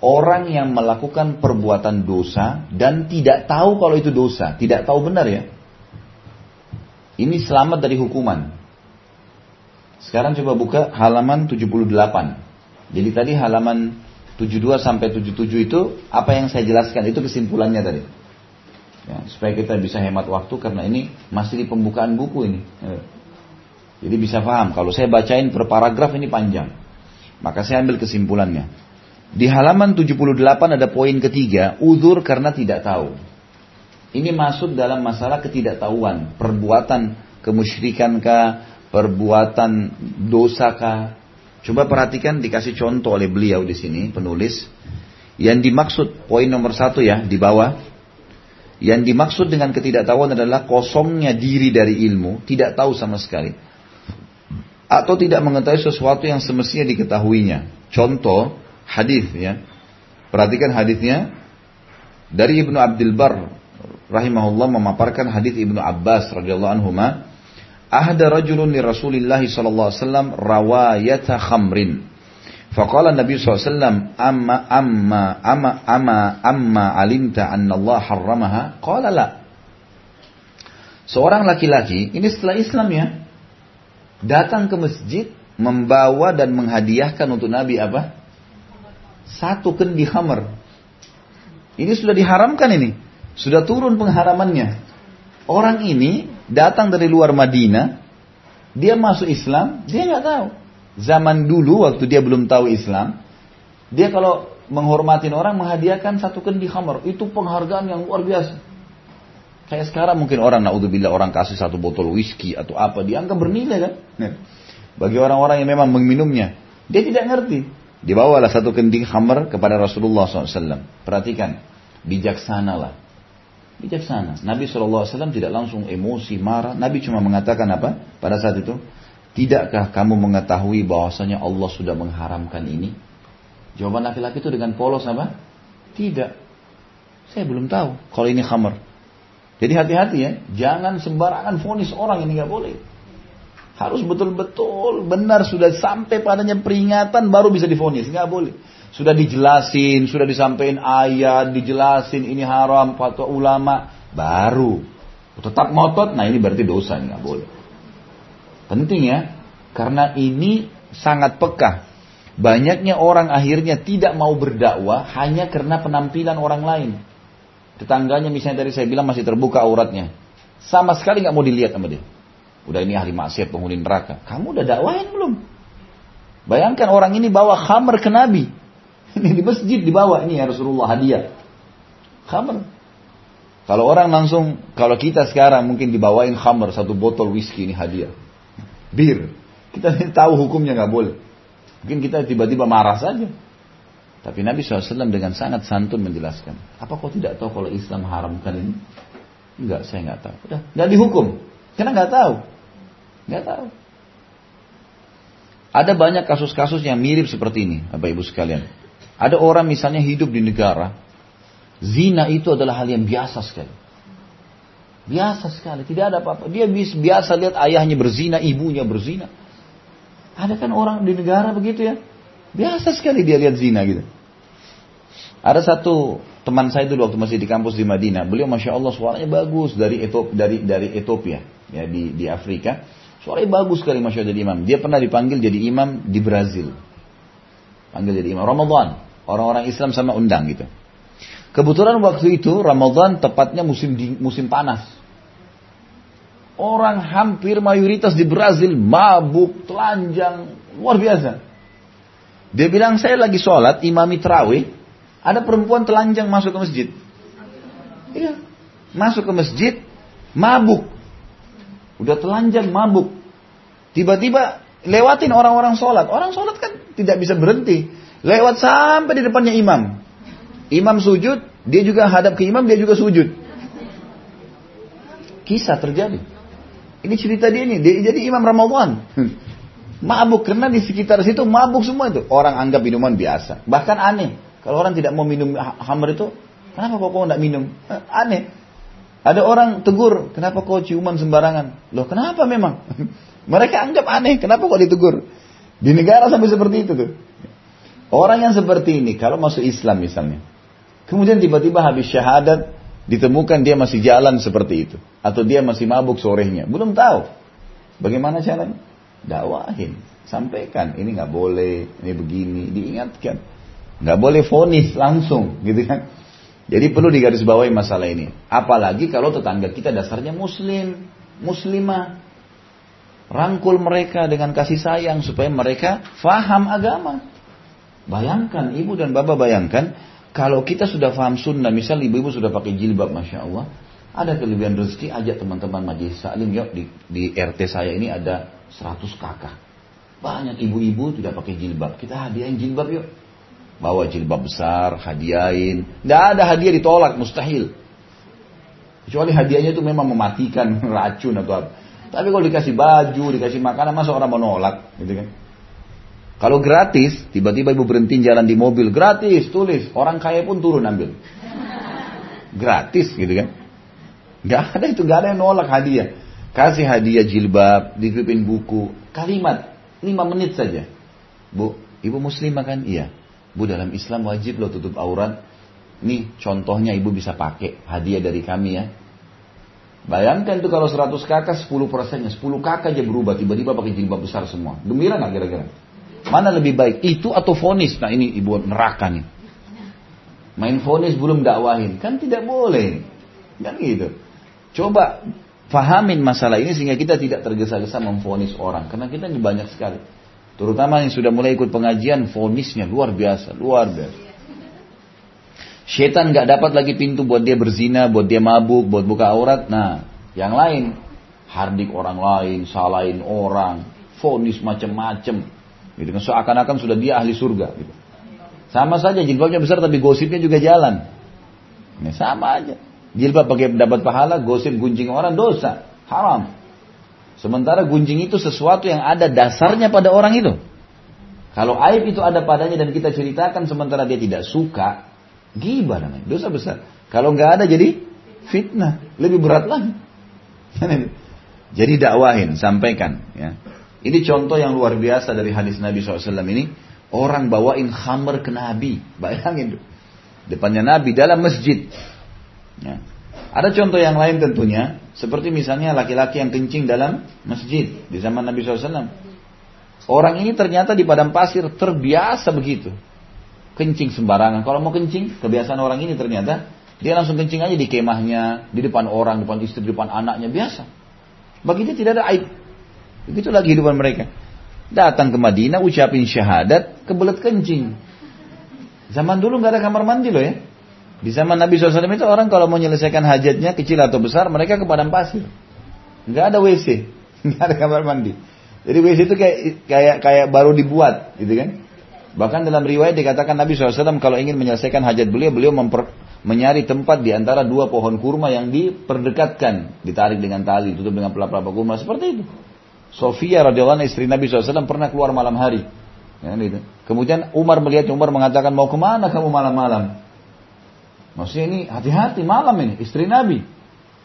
orang yang melakukan perbuatan dosa dan tidak tahu kalau itu dosa, tidak tahu benar ya. Ini selamat dari hukuman. Sekarang coba buka halaman 78. Jadi tadi halaman 72 sampai 77 itu apa yang saya jelaskan itu kesimpulannya tadi. Ya, supaya kita bisa hemat waktu karena ini masih di pembukaan buku ini. Ya. Jadi bisa paham kalau saya bacain per paragraf ini panjang. Maka saya ambil kesimpulannya. Di halaman 78 ada poin ketiga, uzur karena tidak tahu. Ini masuk dalam masalah ketidaktahuan, perbuatan kemusyrikan kah, perbuatan dosa kah. Coba perhatikan dikasih contoh oleh beliau di sini penulis. Yang dimaksud poin nomor satu ya di bawah. Yang dimaksud dengan ketidaktahuan adalah kosongnya diri dari ilmu, tidak tahu sama sekali. Atau tidak mengetahui sesuatu yang semestinya diketahuinya. Contoh, hadis ya. Perhatikan hadisnya dari Ibnu Abdul Bar rahimahullah memaparkan hadis Ibnu Abbas radhiyallahu anhu ma ahda rajulun li Rasulillah sallallahu alaihi wasallam rawayata khamrin فقال النبي صلى الله عليه وسلم أما أما أما أما أما علمت أن الله حرمها قال لا Seorang laki-laki, ini setelah Islam ya, datang ke masjid, membawa dan menghadiahkan untuk Nabi apa? Satu kendi khamar. Ini sudah diharamkan ini. Sudah turun pengharamannya. Orang ini datang dari luar Madinah. Dia masuk Islam. Dia nggak tahu. Zaman dulu waktu dia belum tahu Islam. Dia kalau menghormatin orang menghadiahkan satu kendi khamar. Itu penghargaan yang luar biasa. Kayak sekarang mungkin orang naudzubillah orang kasih satu botol whisky atau apa dianggap bernilai kan. Bagi orang-orang yang memang meminumnya, dia tidak ngerti. Dibawalah satu kendi khamar kepada Rasulullah SAW. Perhatikan, bijaksanalah. Bijaksana. Nabi SAW tidak langsung emosi, marah. Nabi cuma mengatakan apa pada saat itu? Tidakkah kamu mengetahui bahwasanya Allah sudah mengharamkan ini? Jawaban laki-laki itu dengan polos apa? Tidak. Saya belum tahu kalau ini khamar. Jadi hati-hati ya, jangan sembarangan fonis orang ini nggak boleh. Harus betul-betul benar sudah sampai padanya peringatan baru bisa difonis, nggak boleh. Sudah dijelasin, sudah disampaikan ayat, dijelasin ini haram, fatwa ulama, baru tetap ngotot, nah ini berarti dosa, nggak boleh. Penting ya, karena ini sangat peka. Banyaknya orang akhirnya tidak mau berdakwah hanya karena penampilan orang lain. Tetangganya misalnya tadi saya bilang masih terbuka auratnya. Sama sekali nggak mau dilihat sama dia. Udah ini ahli maksiat penghuni neraka. Kamu udah dakwahin belum? Bayangkan orang ini bawa khamr ke Nabi. Ini di masjid dibawa ini ya Rasulullah hadiah. Khamr. Kalau orang langsung, kalau kita sekarang mungkin dibawain khamr satu botol whisky ini hadiah bir. Kita tahu hukumnya nggak boleh. Mungkin kita tiba-tiba marah saja. Tapi Nabi SAW dengan sangat santun menjelaskan. Apa kau tidak tahu kalau Islam haramkan ini? Enggak, saya nggak tahu. Udah, nggak dihukum. Karena nggak tahu. Nggak tahu. Ada banyak kasus-kasus yang mirip seperti ini, Bapak Ibu sekalian. Ada orang misalnya hidup di negara, zina itu adalah hal yang biasa sekali. Biasa sekali, tidak ada apa-apa. Dia biasa lihat ayahnya berzina, ibunya berzina. Ada kan orang di negara begitu ya? Biasa sekali dia lihat zina gitu. Ada satu teman saya dulu waktu masih di kampus di Madinah. Beliau masya Allah suaranya bagus dari Ethiopia, dari dari Ethiopia ya di di Afrika. Suaranya bagus sekali masya jadi imam. Dia pernah dipanggil jadi imam di Brazil. Panggil jadi imam Ramadan. Orang-orang Islam sama undang gitu. Kebetulan waktu itu Ramadan tepatnya musim di, musim panas. Orang hampir mayoritas di Brazil mabuk, telanjang, luar biasa. Dia bilang saya lagi sholat, imami terawih, ada perempuan telanjang masuk ke masjid. Iya, masuk ke masjid, mabuk. Udah telanjang, mabuk. Tiba-tiba lewatin orang-orang sholat. Orang sholat kan tidak bisa berhenti. Lewat sampai di depannya imam. Imam sujud, dia juga hadap ke imam, dia juga sujud. Kisah terjadi. Ini cerita dia ini, dia jadi imam Ramadan. mabuk, karena di sekitar situ mabuk semua itu. Orang anggap minuman biasa. Bahkan aneh. Kalau orang tidak mau minum hammer itu, kenapa kok kau tidak minum? Eh, aneh. Ada orang tegur, kenapa kau ciuman sembarangan? Loh kenapa memang? Mereka anggap aneh, kenapa kok ditegur? Di negara sampai seperti itu tuh. Orang yang seperti ini, kalau masuk Islam misalnya, Kemudian tiba-tiba habis syahadat ditemukan dia masih jalan seperti itu atau dia masih mabuk sorenya. Belum tahu. Bagaimana caranya? Dakwahin, sampaikan ini nggak boleh, ini begini, diingatkan. Nggak boleh fonis langsung, gitu kan? Jadi perlu digarisbawahi masalah ini. Apalagi kalau tetangga kita dasarnya muslim, muslimah. Rangkul mereka dengan kasih sayang supaya mereka faham agama. Bayangkan, ibu dan bapak bayangkan, kalau kita sudah paham sunnah, misal ibu-ibu sudah pakai jilbab, masya Allah, ada kelebihan rezeki, ajak teman-teman majlis salim, yuk di, di RT saya ini ada 100 kakak. Banyak ibu-ibu tidak pakai jilbab, kita hadiahin jilbab yuk. Bawa jilbab besar, hadiahin. Tidak ada hadiah ditolak, mustahil. Kecuali hadiahnya itu memang mematikan racun atau apa. Tapi kalau dikasih baju, dikasih makanan, masa orang menolak, gitu kan? Kalau gratis, tiba-tiba ibu berhenti jalan di mobil, gratis, tulis. Orang kaya pun turun ambil. Gratis gitu kan. Gak ada itu, gak ada yang nolak hadiah. Kasih hadiah jilbab, ditutupin buku. Kalimat, lima menit saja. Bu, ibu muslimah kan? Iya. Bu dalam Islam wajib lo tutup aurat. Nih contohnya ibu bisa pakai hadiah dari kami ya. Bayangkan tuh kalau 100 kakak 10 persennya, 10 kakak aja berubah tiba-tiba pakai jilbab besar semua. Gembira nggak kira-kira? Mana lebih baik? Itu atau fonis? Nah ini ibu neraka nih. Main fonis belum dakwahin. Kan tidak boleh. Kan gitu. Coba fahamin masalah ini sehingga kita tidak tergesa-gesa memfonis orang. Karena kita banyak sekali. Terutama yang sudah mulai ikut pengajian, fonisnya luar biasa, luar biasa. Setan nggak dapat lagi pintu buat dia berzina, buat dia mabuk, buat buka aurat. Nah, yang lain, hardik orang lain, salahin orang, fonis macam-macam. Gitu kan seakan-akan sudah dia ahli surga gitu. Sama saja jilbabnya besar tapi gosipnya juga jalan. Ini sama aja. Jilbab pakai dapat pahala, gosip gunjing orang dosa, haram. Sementara gunjing itu sesuatu yang ada dasarnya pada orang itu. Kalau aib itu ada padanya dan kita ceritakan sementara dia tidak suka, gibah namanya, dosa besar. Kalau nggak ada jadi fitnah, lebih berat lagi. jadi dakwahin, sampaikan. Ya. Ini contoh yang luar biasa dari hadis Nabi SAW ini. Orang bawain khamr ke Nabi. Bayangin. Depannya Nabi dalam masjid. Ya. Ada contoh yang lain tentunya, seperti misalnya laki-laki yang kencing dalam masjid di zaman Nabi SAW. Orang ini ternyata di padang pasir terbiasa begitu. Kencing sembarangan. Kalau mau kencing, kebiasaan orang ini ternyata dia langsung kencing aja di kemahnya, di depan orang, depan istri, depan anaknya, biasa. Bagi dia tidak ada aib. Begitu lagi kehidupan mereka. Datang ke Madinah, ucapin syahadat, kebelet kencing. Zaman dulu nggak ada kamar mandi loh ya. Di zaman Nabi SAW itu orang kalau mau menyelesaikan hajatnya kecil atau besar, mereka ke padang pasir. Nggak ada WC, nggak ada kamar mandi. Jadi WC itu kayak kayak kayak baru dibuat, gitu kan? Bahkan dalam riwayat dikatakan Nabi SAW kalau ingin menyelesaikan hajat beliau, beliau memper, menyari tempat di antara dua pohon kurma yang diperdekatkan, ditarik dengan tali, tutup dengan pelapa-pelapa kurma, seperti itu. Sofia radhiyallahu istri Nabi SAW pernah keluar malam hari. Ya, gitu. Kemudian Umar melihat Umar mengatakan mau ke mana kamu malam-malam? Maksudnya ini hati-hati malam ini, istri Nabi.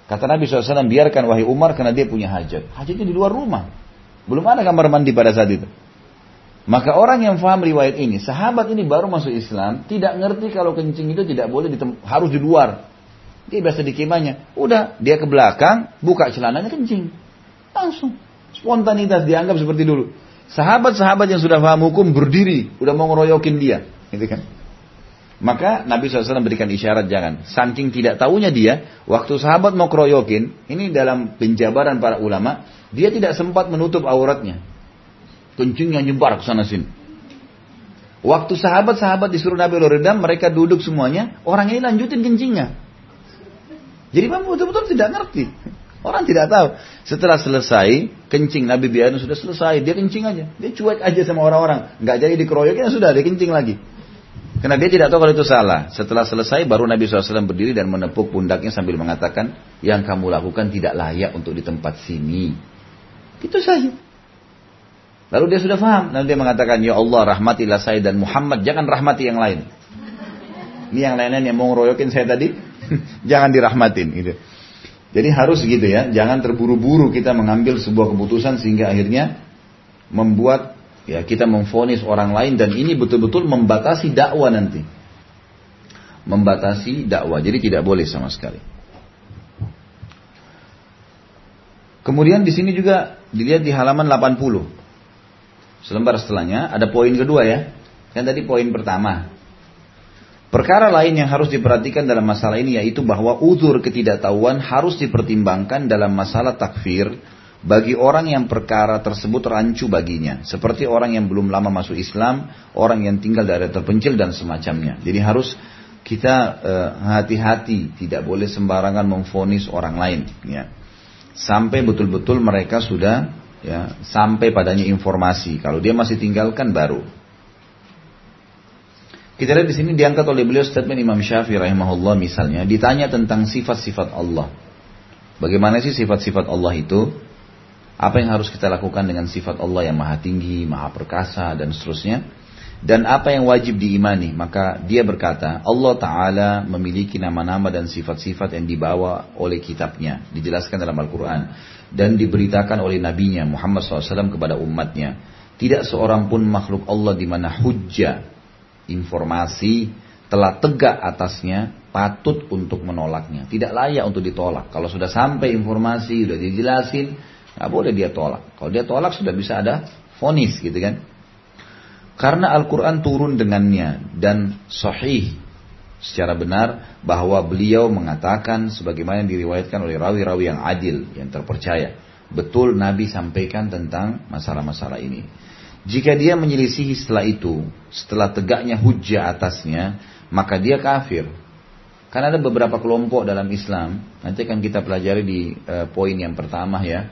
Kata Nabi SAW, biarkan wahai Umar karena dia punya hajat. Hajatnya di luar rumah. Belum ada kamar mandi pada saat itu. Maka orang yang faham riwayat ini, sahabat ini baru masuk Islam, tidak ngerti kalau kencing itu tidak boleh harus di luar. Dia biasa di kemahnya. Udah, dia ke belakang, buka celananya kencing. Langsung. Spontanitas dianggap seperti dulu. Sahabat-sahabat yang sudah paham hukum berdiri, udah mau ngeroyokin dia. Gitu kan. Maka Nabi SAW berikan isyarat jangan. Saking tidak tahunya dia, waktu sahabat mau keroyokin, ini dalam penjabaran para ulama, dia tidak sempat menutup auratnya. Kencingnya nyebar ke sana sini. Waktu sahabat-sahabat disuruh Nabi redam, mereka duduk semuanya, orang ini lanjutin kencingnya. Jadi memang betul-betul tidak ngerti. Orang tidak tahu. Setelah selesai, kencing Nabi biarin sudah selesai, dia kencing aja. Dia cuek aja sama orang-orang. Nggak jadi dikeroyokin, sudah, dia kencing lagi. Karena dia tidak tahu kalau itu salah. Setelah selesai baru Nabi SAW berdiri dan menepuk pundaknya sambil mengatakan, yang kamu lakukan tidak layak untuk di tempat sini. Itu saja. Lalu dia sudah paham. Lalu dia mengatakan, Ya Allah rahmatilah saya dan Muhammad, jangan rahmati yang lain. Ini yang lain-lain yang mau ngeroyokin saya tadi, jangan dirahmatin. Gitu. Jadi harus gitu ya, jangan terburu-buru kita mengambil sebuah keputusan sehingga akhirnya membuat Ya, kita memfonis orang lain dan ini betul-betul membatasi dakwah nanti. Membatasi dakwah. Jadi tidak boleh sama sekali. Kemudian di sini juga dilihat di halaman 80. Selembar setelahnya ada poin kedua ya. Kan tadi poin pertama. Perkara lain yang harus diperhatikan dalam masalah ini yaitu bahwa uzur ketidaktahuan harus dipertimbangkan dalam masalah takfir bagi orang yang perkara tersebut rancu baginya. Seperti orang yang belum lama masuk Islam, orang yang tinggal di daerah terpencil dan semacamnya. Jadi harus kita eh, hati-hati, uh, tidak boleh sembarangan memfonis orang lain. Ya. Sampai betul-betul mereka sudah ya sampai padanya informasi. Kalau dia masih tinggalkan baru. Kita lihat di sini diangkat oleh beliau statement Imam Syafi'i rahimahullah misalnya ditanya tentang sifat-sifat Allah. Bagaimana sih sifat-sifat Allah itu? Apa yang harus kita lakukan dengan sifat Allah yang maha tinggi, maha perkasa, dan seterusnya. Dan apa yang wajib diimani. Maka dia berkata, Allah Ta'ala memiliki nama-nama dan sifat-sifat yang dibawa oleh kitabnya. Dijelaskan dalam Al-Quran. Dan diberitakan oleh nabinya Muhammad SAW kepada umatnya. Tidak seorang pun makhluk Allah di mana hujjah, informasi, telah tegak atasnya, patut untuk menolaknya. Tidak layak untuk ditolak. Kalau sudah sampai informasi, sudah dijelasin, Nggak boleh dia tolak. Kalau dia tolak sudah bisa ada fonis gitu kan. Karena Al-Quran turun dengannya dan sahih secara benar bahwa beliau mengatakan sebagaimana diriwayatkan oleh rawi-rawi yang adil, yang terpercaya. Betul Nabi sampaikan tentang masalah-masalah ini. Jika dia menyelisihi setelah itu, setelah tegaknya hujah atasnya, maka dia kafir. Karena ada beberapa kelompok dalam Islam, nanti akan kita pelajari di uh, poin yang pertama ya,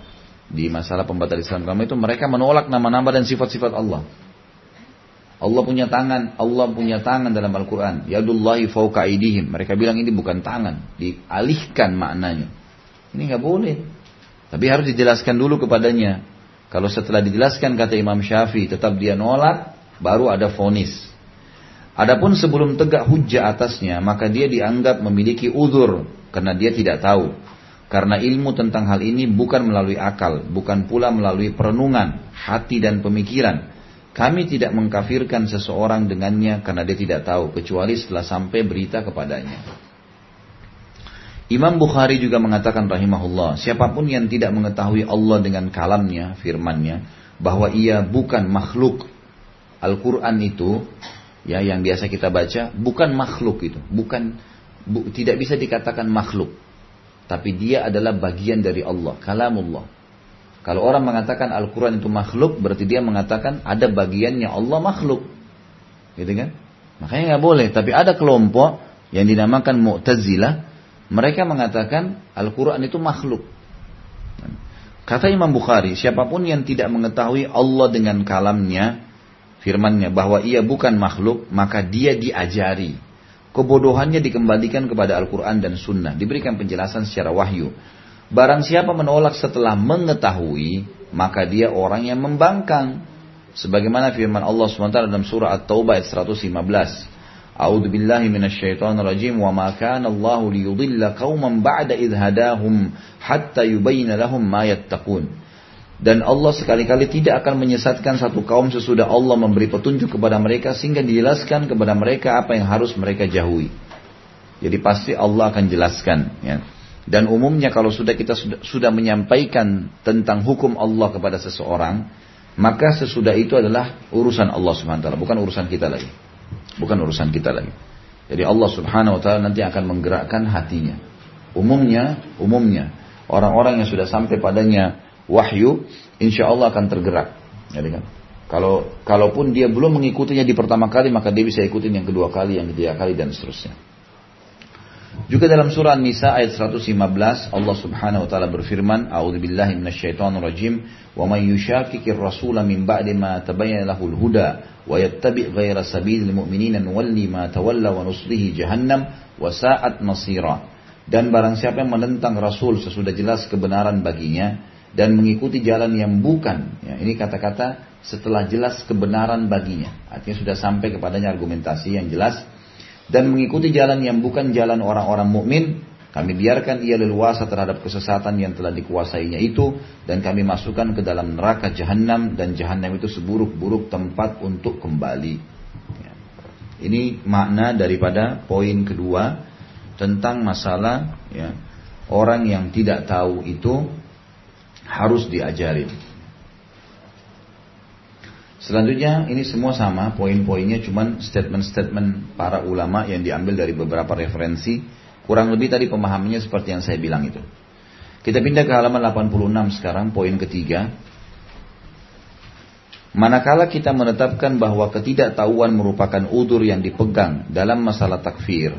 di masalah pembatal Islam kamu itu mereka menolak nama-nama dan sifat-sifat Allah. Allah punya tangan, Allah punya tangan dalam Al-Quran. Yadullahi fauka aidihim. Mereka bilang ini bukan tangan, dialihkan maknanya. Ini nggak boleh. Tapi harus dijelaskan dulu kepadanya. Kalau setelah dijelaskan kata Imam Syafi'i tetap dia nolak, baru ada fonis. Adapun sebelum tegak hujah atasnya, maka dia dianggap memiliki udur karena dia tidak tahu. Karena ilmu tentang hal ini bukan melalui akal, bukan pula melalui perenungan, hati dan pemikiran. Kami tidak mengkafirkan seseorang dengannya karena dia tidak tahu, kecuali setelah sampai berita kepadanya. Imam Bukhari juga mengatakan rahimahullah, siapa pun yang tidak mengetahui Allah dengan kalamnya, firmannya, bahwa ia bukan makhluk. Al-Quran itu, ya yang biasa kita baca, bukan makhluk itu, bukan bu, tidak bisa dikatakan makhluk tapi dia adalah bagian dari Allah, kalamullah. Kalau orang mengatakan Al-Quran itu makhluk, berarti dia mengatakan ada bagiannya Allah makhluk. Gitu kan? Makanya nggak boleh. Tapi ada kelompok yang dinamakan Mu'tazilah, mereka mengatakan Al-Quran itu makhluk. Kata Imam Bukhari, siapa pun yang tidak mengetahui Allah dengan kalamnya, firmannya bahwa ia bukan makhluk, maka dia diajari kebodohannya dikembalikan kepada Al-Quran dan Sunnah. Diberikan penjelasan secara wahyu. Barang siapa menolak setelah mengetahui, maka dia orang yang membangkang. Sebagaimana firman Allah SWT dalam surah At-Taubah ayat 115. A'udzu billahi minasyaitonir rajim wa ma kana Allah liyudilla qauman ba'da idh hadahum hatta yubayyana lahum ma yattaqun. Dan Allah sekali-kali tidak akan menyesatkan satu kaum sesudah Allah memberi petunjuk kepada mereka sehingga dijelaskan kepada mereka apa yang harus mereka jauhi. Jadi pasti Allah akan jelaskan. Ya. Dan umumnya kalau sudah kita sudah, sudah menyampaikan tentang hukum Allah kepada seseorang, maka sesudah itu adalah urusan Allah Subhanahu wa bukan urusan kita lagi. Bukan urusan kita lagi. Jadi Allah Subhanahu wa taala nanti akan menggerakkan hatinya. Umumnya, umumnya orang-orang yang sudah sampai padanya wahyu, insya Allah akan tergerak. Ya, kan? Kalau kalaupun dia belum mengikutinya di pertama kali, maka dia bisa ikutin yang kedua kali, yang ketiga kali dan seterusnya. Juga dalam surah An-Nisa ayat 115 Allah Subhanahu wa taala berfirman, "A'udzubillahi minasyaitonir rajim, wa may yushakkikir rasula min ba'di ma tabayyana lahul huda wa yattabi' ghayra sabilil mu'minina nuwalli ma tawalla wa nuslihi jahannam wa sa'at masira." Dan barang siapa yang menentang Rasul sesudah jelas kebenaran baginya, dan mengikuti jalan yang bukan. Ya, ini kata-kata setelah jelas kebenaran baginya. Artinya sudah sampai kepadanya argumentasi yang jelas dan mengikuti jalan yang bukan jalan orang-orang mukmin. Kami biarkan ia leluasa terhadap kesesatan yang telah dikuasainya itu dan kami masukkan ke dalam neraka jahanam dan jahanam itu seburuk-buruk tempat untuk kembali. Ya. Ini makna daripada poin kedua tentang masalah ya, orang yang tidak tahu itu harus diajarin. Selanjutnya ini semua sama poin-poinnya cuman statement-statement para ulama yang diambil dari beberapa referensi. Kurang lebih tadi pemahamannya seperti yang saya bilang itu. Kita pindah ke halaman 86 sekarang poin ketiga. Manakala kita menetapkan bahwa ketidaktahuan merupakan udur yang dipegang dalam masalah takfir,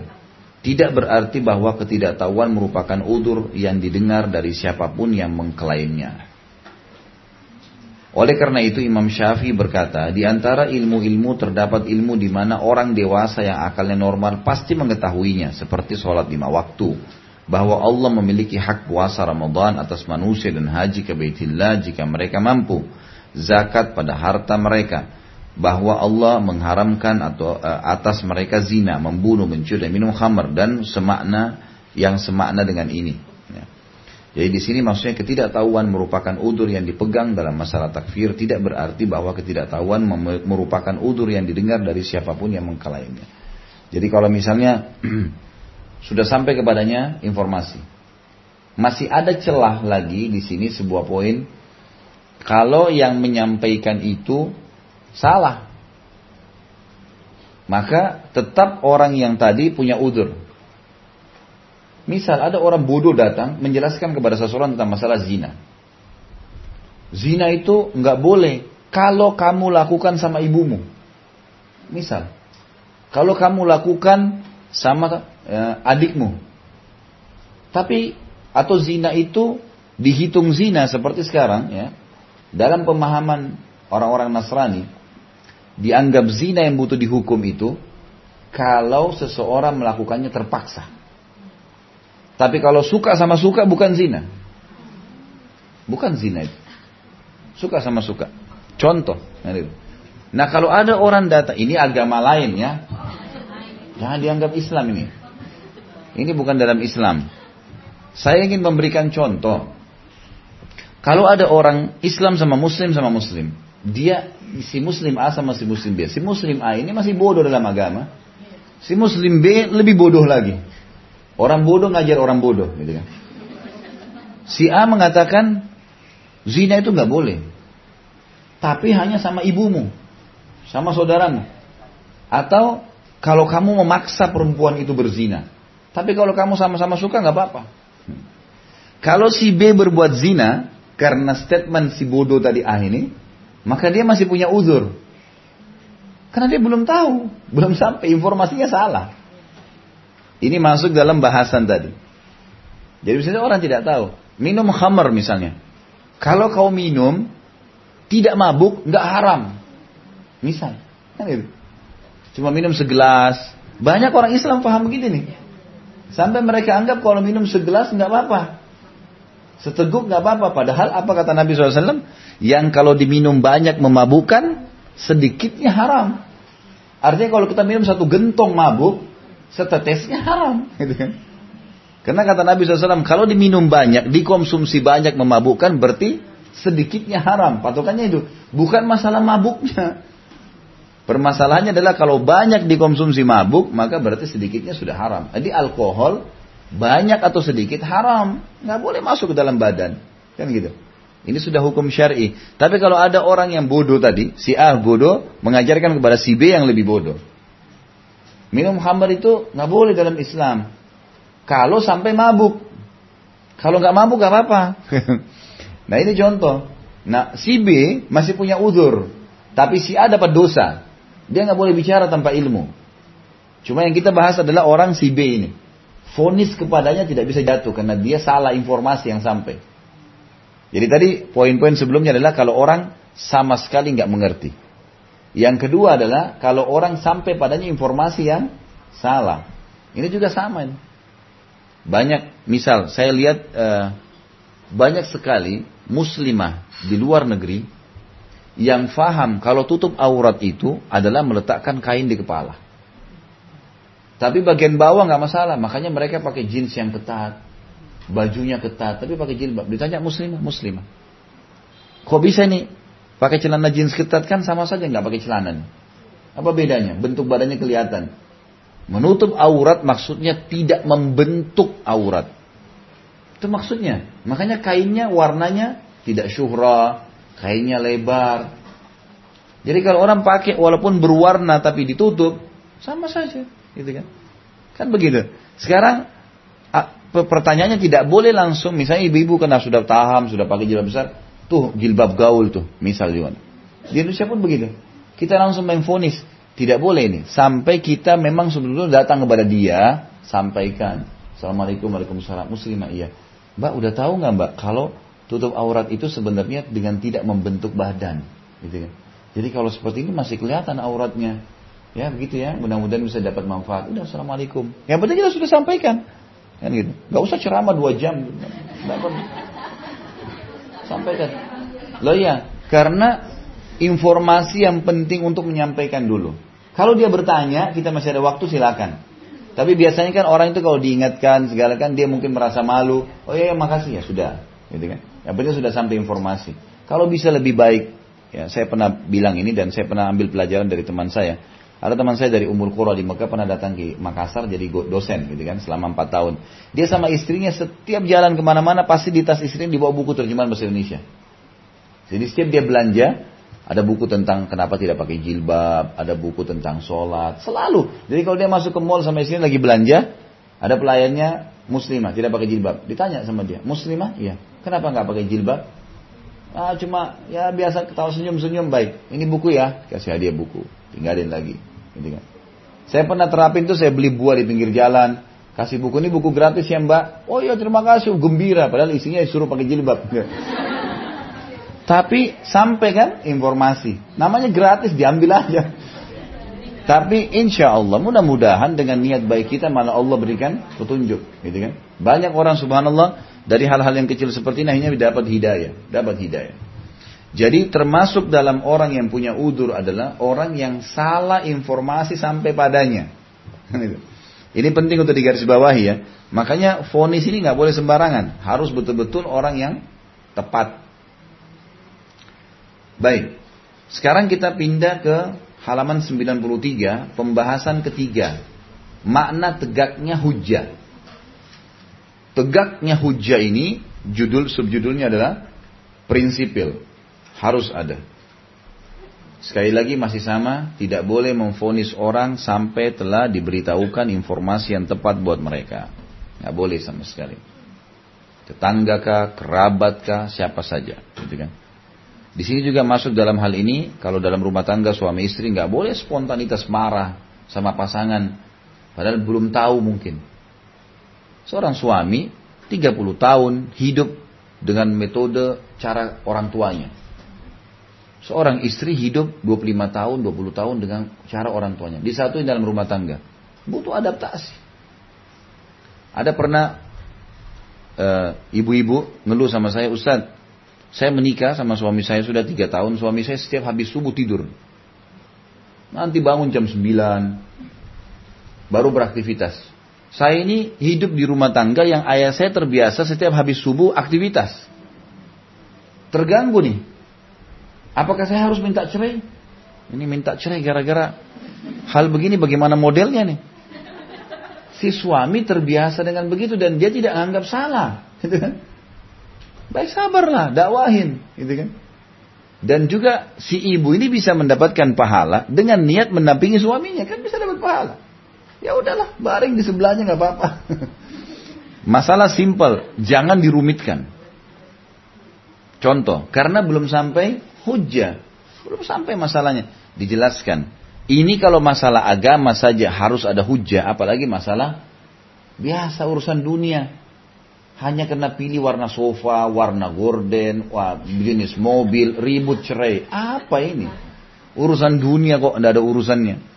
tidak berarti bahwa ketidaktahuan merupakan udur yang didengar dari siapa pun yang mengklaimnya. Oleh karena itu Imam Syafi'i berkata, di antara ilmu-ilmu terdapat ilmu di mana orang dewasa yang akalnya normal pasti mengetahuinya, seperti sholat lima waktu, bahwa Allah memiliki hak puasa Ramadan atas manusia dan haji ke Baitillah jika mereka mampu, zakat pada harta mereka, bahwa Allah mengharamkan atau uh, atas mereka zina, membunuh, mencuri dan minum khamar dan semakna yang semakna dengan ini. Ya. Jadi di sini maksudnya ketidaktahuan merupakan udur yang dipegang dalam masalah takfir tidak berarti bahwa ketidaktahuan merupakan udur yang didengar dari siapa pun yang mengklaimnya. Jadi kalau misalnya sudah sampai kepadanya informasi, masih ada celah lagi di sini sebuah poin. Kalau yang menyampaikan itu Salah. Maka tetap orang yang tadi punya udur. Misal ada orang bodoh datang menjelaskan kepada seseorang tentang masalah zina. Zina itu nggak boleh kalau kamu lakukan sama ibumu. Misal, kalau kamu lakukan sama ya, adikmu. Tapi atau zina itu dihitung zina seperti sekarang ya. Dalam pemahaman orang-orang Nasrani, dianggap zina yang butuh dihukum itu kalau seseorang melakukannya terpaksa. Tapi kalau suka sama suka bukan zina. Bukan zina itu. Suka sama suka. Contoh. Nah kalau ada orang datang, ini agama lain ya. Jangan dianggap Islam ini. Ini bukan dalam Islam. Saya ingin memberikan contoh. Kalau ada orang Islam sama Muslim sama Muslim. Dia, si Muslim A sama si Muslim B. Si Muslim A ini masih bodoh dalam agama. Si Muslim B lebih bodoh lagi. Orang bodoh ngajar orang bodoh, gitu kan. Si A mengatakan zina itu nggak boleh, tapi hanya sama ibumu, sama saudaramu, atau kalau kamu memaksa perempuan itu berzina, tapi kalau kamu sama-sama suka nggak apa-apa. Kalau si B berbuat zina karena statement si bodoh tadi A ini, maka dia masih punya uzur. Karena dia belum tahu, belum sampai informasinya salah. Ini masuk dalam bahasan tadi. Jadi misalnya orang tidak tahu. Minum khamar misalnya. Kalau kau minum, tidak mabuk, nggak haram. Misal. Kan gitu. Cuma minum segelas. Banyak orang Islam paham begitu nih. Sampai mereka anggap kalau minum segelas nggak apa-apa. Seteguk nggak apa-apa. Padahal apa kata Nabi SAW? Yang kalau diminum banyak memabukkan, sedikitnya haram. Artinya kalau kita minum satu gentong mabuk, setetesnya haram. Gitu kan? Karena kata Nabi SAW, kalau diminum banyak, dikonsumsi banyak memabukkan, berarti sedikitnya haram. Patokannya itu. Bukan masalah mabuknya. Permasalahannya adalah kalau banyak dikonsumsi mabuk, maka berarti sedikitnya sudah haram. Jadi alkohol, banyak atau sedikit haram. Nggak boleh masuk ke dalam badan. Kan gitu. Ini sudah hukum syari. Tapi kalau ada orang yang bodoh tadi, si A bodoh, mengajarkan kepada si B yang lebih bodoh. Minum khamar itu nggak boleh dalam Islam. Kalau sampai mabuk. Kalau nggak mabuk nggak apa-apa. nah ini contoh. Nah si B masih punya uzur. Tapi si A dapat dosa. Dia nggak boleh bicara tanpa ilmu. Cuma yang kita bahas adalah orang si B ini. Fonis kepadanya tidak bisa jatuh karena dia salah informasi yang sampai. Jadi tadi poin-poin sebelumnya adalah kalau orang sama sekali nggak mengerti. Yang kedua adalah kalau orang sampai padanya informasi yang salah. Ini juga sama. Ini. Banyak, misal saya lihat uh, banyak sekali muslimah di luar negeri yang faham kalau tutup aurat itu adalah meletakkan kain di kepala. Tapi bagian bawah nggak masalah, makanya mereka pakai jeans yang ketat, bajunya ketat, tapi pakai jilbab. Ditanya muslimah, muslimah. Kok bisa nih Pakai celana jeans ketat kan sama saja nggak pakai celana. Apa bedanya? Bentuk badannya kelihatan. Menutup aurat maksudnya tidak membentuk aurat. Itu maksudnya. Makanya kainnya warnanya tidak syuhra, kainnya lebar. Jadi kalau orang pakai walaupun berwarna tapi ditutup, sama saja, gitu kan? Kan begitu. Sekarang pertanyaannya tidak boleh langsung, misalnya ibu-ibu karena sudah taham, sudah pakai jilbab besar, Tuh jilbab gaul tuh, misal juga. Di Indonesia pun begitu. Kita langsung main fonis. Tidak boleh ini. Sampai kita memang sebelumnya datang kepada dia, sampaikan. Assalamualaikum warahmatullahi Muslimah iya. Mbak udah tahu nggak mbak kalau tutup aurat itu sebenarnya dengan tidak membentuk badan, gitu kan? Jadi kalau seperti ini masih kelihatan auratnya, ya begitu ya. Mudah-mudahan bisa dapat manfaat. Udah assalamualaikum. Yang penting kita sudah sampaikan, kan gitu. Gak usah ceramah dua jam. Sampaikan. Loh ya, karena informasi yang penting untuk menyampaikan dulu. Kalau dia bertanya, kita masih ada waktu silakan. Tapi biasanya kan orang itu kalau diingatkan segala kan dia mungkin merasa malu. Oh ya, makasih ya sudah, gitu kan. Yang penting sudah sampai informasi. Kalau bisa lebih baik, ya saya pernah bilang ini dan saya pernah ambil pelajaran dari teman saya. Ada teman saya dari Umur Qura di Mekah pernah datang ke Makassar jadi dosen gitu kan selama 4 tahun. Dia sama istrinya setiap jalan ke mana-mana pasti di tas istrinya dibawa buku terjemahan bahasa Indonesia. Jadi setiap dia belanja ada buku tentang kenapa tidak pakai jilbab, ada buku tentang sholat, selalu. Jadi kalau dia masuk ke mall sama istrinya lagi belanja, ada pelayannya muslimah tidak pakai jilbab. Ditanya sama dia, muslimah? Iya. Kenapa nggak pakai jilbab? Ah, cuma ya biasa ketawa senyum-senyum baik. Ini buku ya, kasih hadiah buku tinggalin lagi. Gitu kan. Saya pernah terapin tuh saya beli buah di pinggir jalan, kasih buku ini buku gratis ya mbak. Oh iya terima kasih, gembira. Padahal isinya disuruh pakai jilbab. Tapi sampai kan informasi. Namanya gratis, diambil aja. Tapi insya Allah mudah-mudahan dengan niat baik kita malah Allah berikan petunjuk, gitu kan? Banyak orang subhanallah dari hal-hal yang kecil seperti ini akhirnya dapat hidayah, dapat hidayah. Jadi termasuk dalam orang yang punya udur adalah orang yang salah informasi sampai padanya. ini penting untuk digarisbawahi ya. Makanya fonis ini nggak boleh sembarangan, harus betul-betul orang yang tepat. Baik, sekarang kita pindah ke halaman 93, pembahasan ketiga. Makna tegaknya hujah. Tegaknya hujah ini, judul subjudulnya adalah prinsipil. Harus ada. Sekali lagi masih sama, tidak boleh memfonis orang sampai telah diberitahukan informasi yang tepat buat mereka. Nggak boleh sama sekali. Tetangga kah, kerabat kah, siapa saja. Gitu kan. Di sini juga masuk dalam hal ini, kalau dalam rumah tangga suami istri nggak boleh spontanitas marah sama pasangan, padahal belum tahu mungkin. Seorang suami 30 tahun hidup dengan metode cara orang tuanya. Seorang istri hidup 25 tahun, 20 tahun dengan cara orang tuanya. Disatuin dalam rumah tangga. Butuh adaptasi. Ada pernah eh, ibu-ibu uh, ngeluh sama saya, Ustadz, saya menikah sama suami saya sudah tiga tahun. Suami saya setiap habis subuh tidur. Nanti bangun jam 9. Baru beraktivitas. Saya ini hidup di rumah tangga yang ayah saya terbiasa setiap habis subuh aktivitas. Terganggu nih. Apakah saya harus minta cerai? Ini minta cerai gara-gara hal begini bagaimana modelnya nih? Si suami terbiasa dengan begitu dan dia tidak anggap salah. Gitu kan? Baik sabarlah, dakwahin, gitu kan. Dan juga si ibu ini bisa mendapatkan pahala dengan niat mendampingi suaminya, kan bisa dapat pahala. Ya udahlah, baring di sebelahnya nggak apa-apa. Masalah simpel, jangan dirumitkan. Contoh, karena belum sampai hujah, belum sampai masalahnya dijelaskan. Ini kalau masalah agama saja harus ada hujah, apalagi masalah biasa urusan dunia hanya karena pilih warna sofa, warna gorden, wah, jenis mobil, ribut cerai. Apa ini? Urusan dunia kok tidak ada urusannya.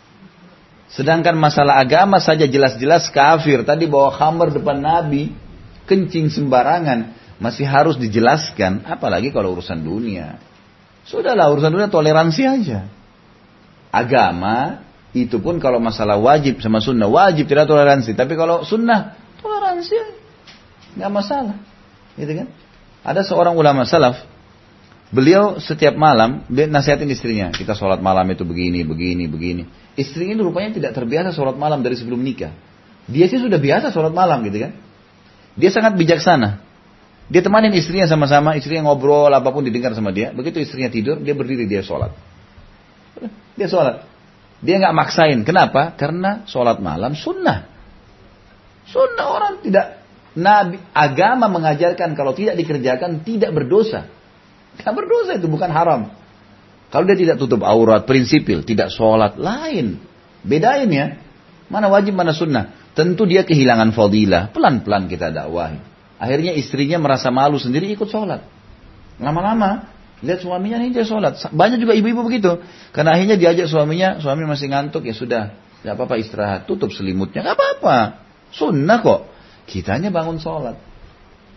Sedangkan masalah agama saja jelas-jelas kafir. Tadi bawa khamar depan Nabi, kencing sembarangan. Masih harus dijelaskan, apalagi kalau urusan dunia. Sudahlah urusan dunia toleransi aja. Agama itu pun kalau masalah wajib sama sunnah, wajib tidak toleransi. Tapi kalau sunnah, toleransi nggak masalah, gitu kan? Ada seorang ulama salaf, beliau setiap malam dia nasihatin istrinya, kita sholat malam itu begini, begini, begini. Istrinya ini rupanya tidak terbiasa sholat malam dari sebelum nikah. Dia sih sudah biasa sholat malam gitu kan. Dia sangat bijaksana. Dia temanin istrinya sama-sama, istrinya ngobrol apa pun didengar sama dia. Begitu istrinya tidur, dia berdiri dia sholat. Dia sholat. Dia nggak maksain. Kenapa? Karena sholat malam sunnah. Sunnah orang tidak Nabi agama mengajarkan kalau tidak dikerjakan tidak berdosa. Tidak berdosa itu bukan haram. Kalau dia tidak tutup aurat, prinsipil, tidak sholat, lain. Bedain ya. Mana wajib, mana sunnah. Tentu dia kehilangan fadilah. Pelan-pelan kita dakwahi. Akhirnya istrinya merasa malu sendiri ikut sholat. Lama-lama, lihat suaminya nih dia sholat. Banyak juga ibu-ibu begitu. Karena akhirnya diajak suaminya, suami masih ngantuk, ya sudah. Gak apa-apa istirahat, tutup selimutnya. Gak apa-apa. Sunnah kok. Kitanya bangun sholat.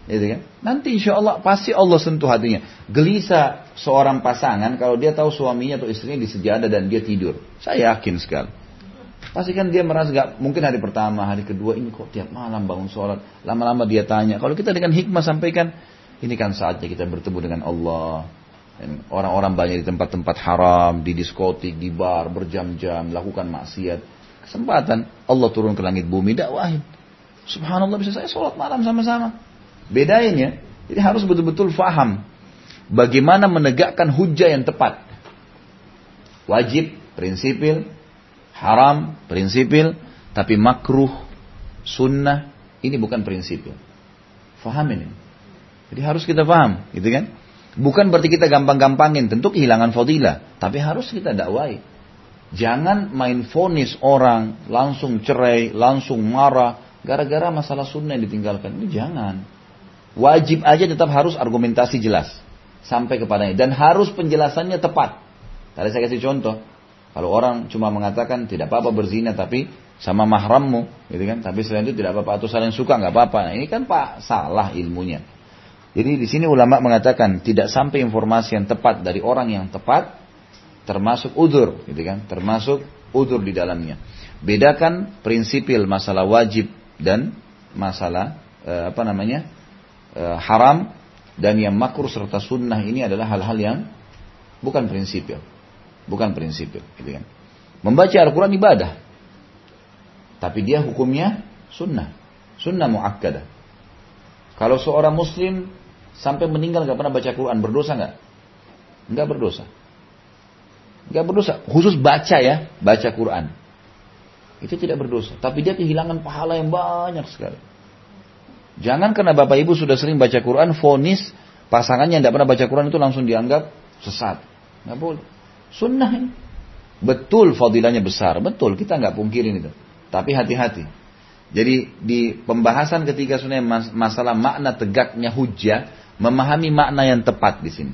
Gitu kan? Nanti insya Allah pasti Allah sentuh hatinya. Gelisah seorang pasangan kalau dia tahu suaminya atau istrinya di sejadah dan dia tidur. Saya yakin sekali. Pasti kan dia merasa gak mungkin hari pertama, hari kedua ini kok tiap malam bangun sholat. Lama-lama dia tanya. Kalau kita dengan hikmah sampaikan, ini kan saatnya kita bertemu dengan Allah. Orang-orang banyak di tempat-tempat haram, di diskotik, di bar, berjam-jam, lakukan maksiat. Kesempatan Allah turun ke langit bumi, dakwahin. Subhanallah bisa saya sholat malam sama-sama. Bedain ya. Jadi harus betul-betul faham. Bagaimana menegakkan hujah yang tepat. Wajib, prinsipil. Haram, prinsipil. Tapi makruh, sunnah, ini bukan prinsipil. Faham ini. Jadi harus kita faham, gitu kan? Bukan berarti kita gampang-gampangin, tentu kehilangan fadilah. Tapi harus kita dakwai. Jangan main fonis orang, langsung cerai, langsung marah, Gara-gara masalah sunnah yang ditinggalkan. Ini jangan. Wajib aja tetap harus argumentasi jelas. sampai kepadanya dan harus penjelasannya tepat. Tadi saya kasih contoh. Kalau orang cuma mengatakan tidak apa-apa berzina tapi sama mahrammu, gitu kan? Tapi selain itu tidak apa-apa atau saling suka nggak apa-apa. Nah, ini kan pak salah ilmunya. Jadi di sini ulama mengatakan tidak sampai informasi yang tepat dari orang yang tepat termasuk udur, gitu kan? Termasuk udur di dalamnya. Bedakan prinsipil masalah wajib dan masalah eh, apa namanya eh, haram dan yang makruh serta sunnah ini adalah hal-hal yang bukan prinsipil, bukan prinsipil, gitu kan? Membaca Al-Quran ibadah, tapi dia hukumnya sunnah, sunnah muakkadah. Kalau seorang muslim sampai meninggal nggak pernah baca Quran berdosa nggak? Nggak berdosa. Nggak berdosa. Khusus baca ya, baca Quran. Itu tidak berdosa. Tapi dia kehilangan pahala yang banyak sekali. Jangan karena bapak ibu sudah sering baca Quran, fonis pasangannya yang tidak pernah baca Quran itu langsung dianggap sesat. Nggak boleh. Sunnah ini. Betul fadilahnya besar. Betul, kita nggak pungkirin itu. Tapi hati-hati. Jadi di pembahasan ketiga sunnah masalah makna tegaknya hujah, memahami makna yang tepat di sini.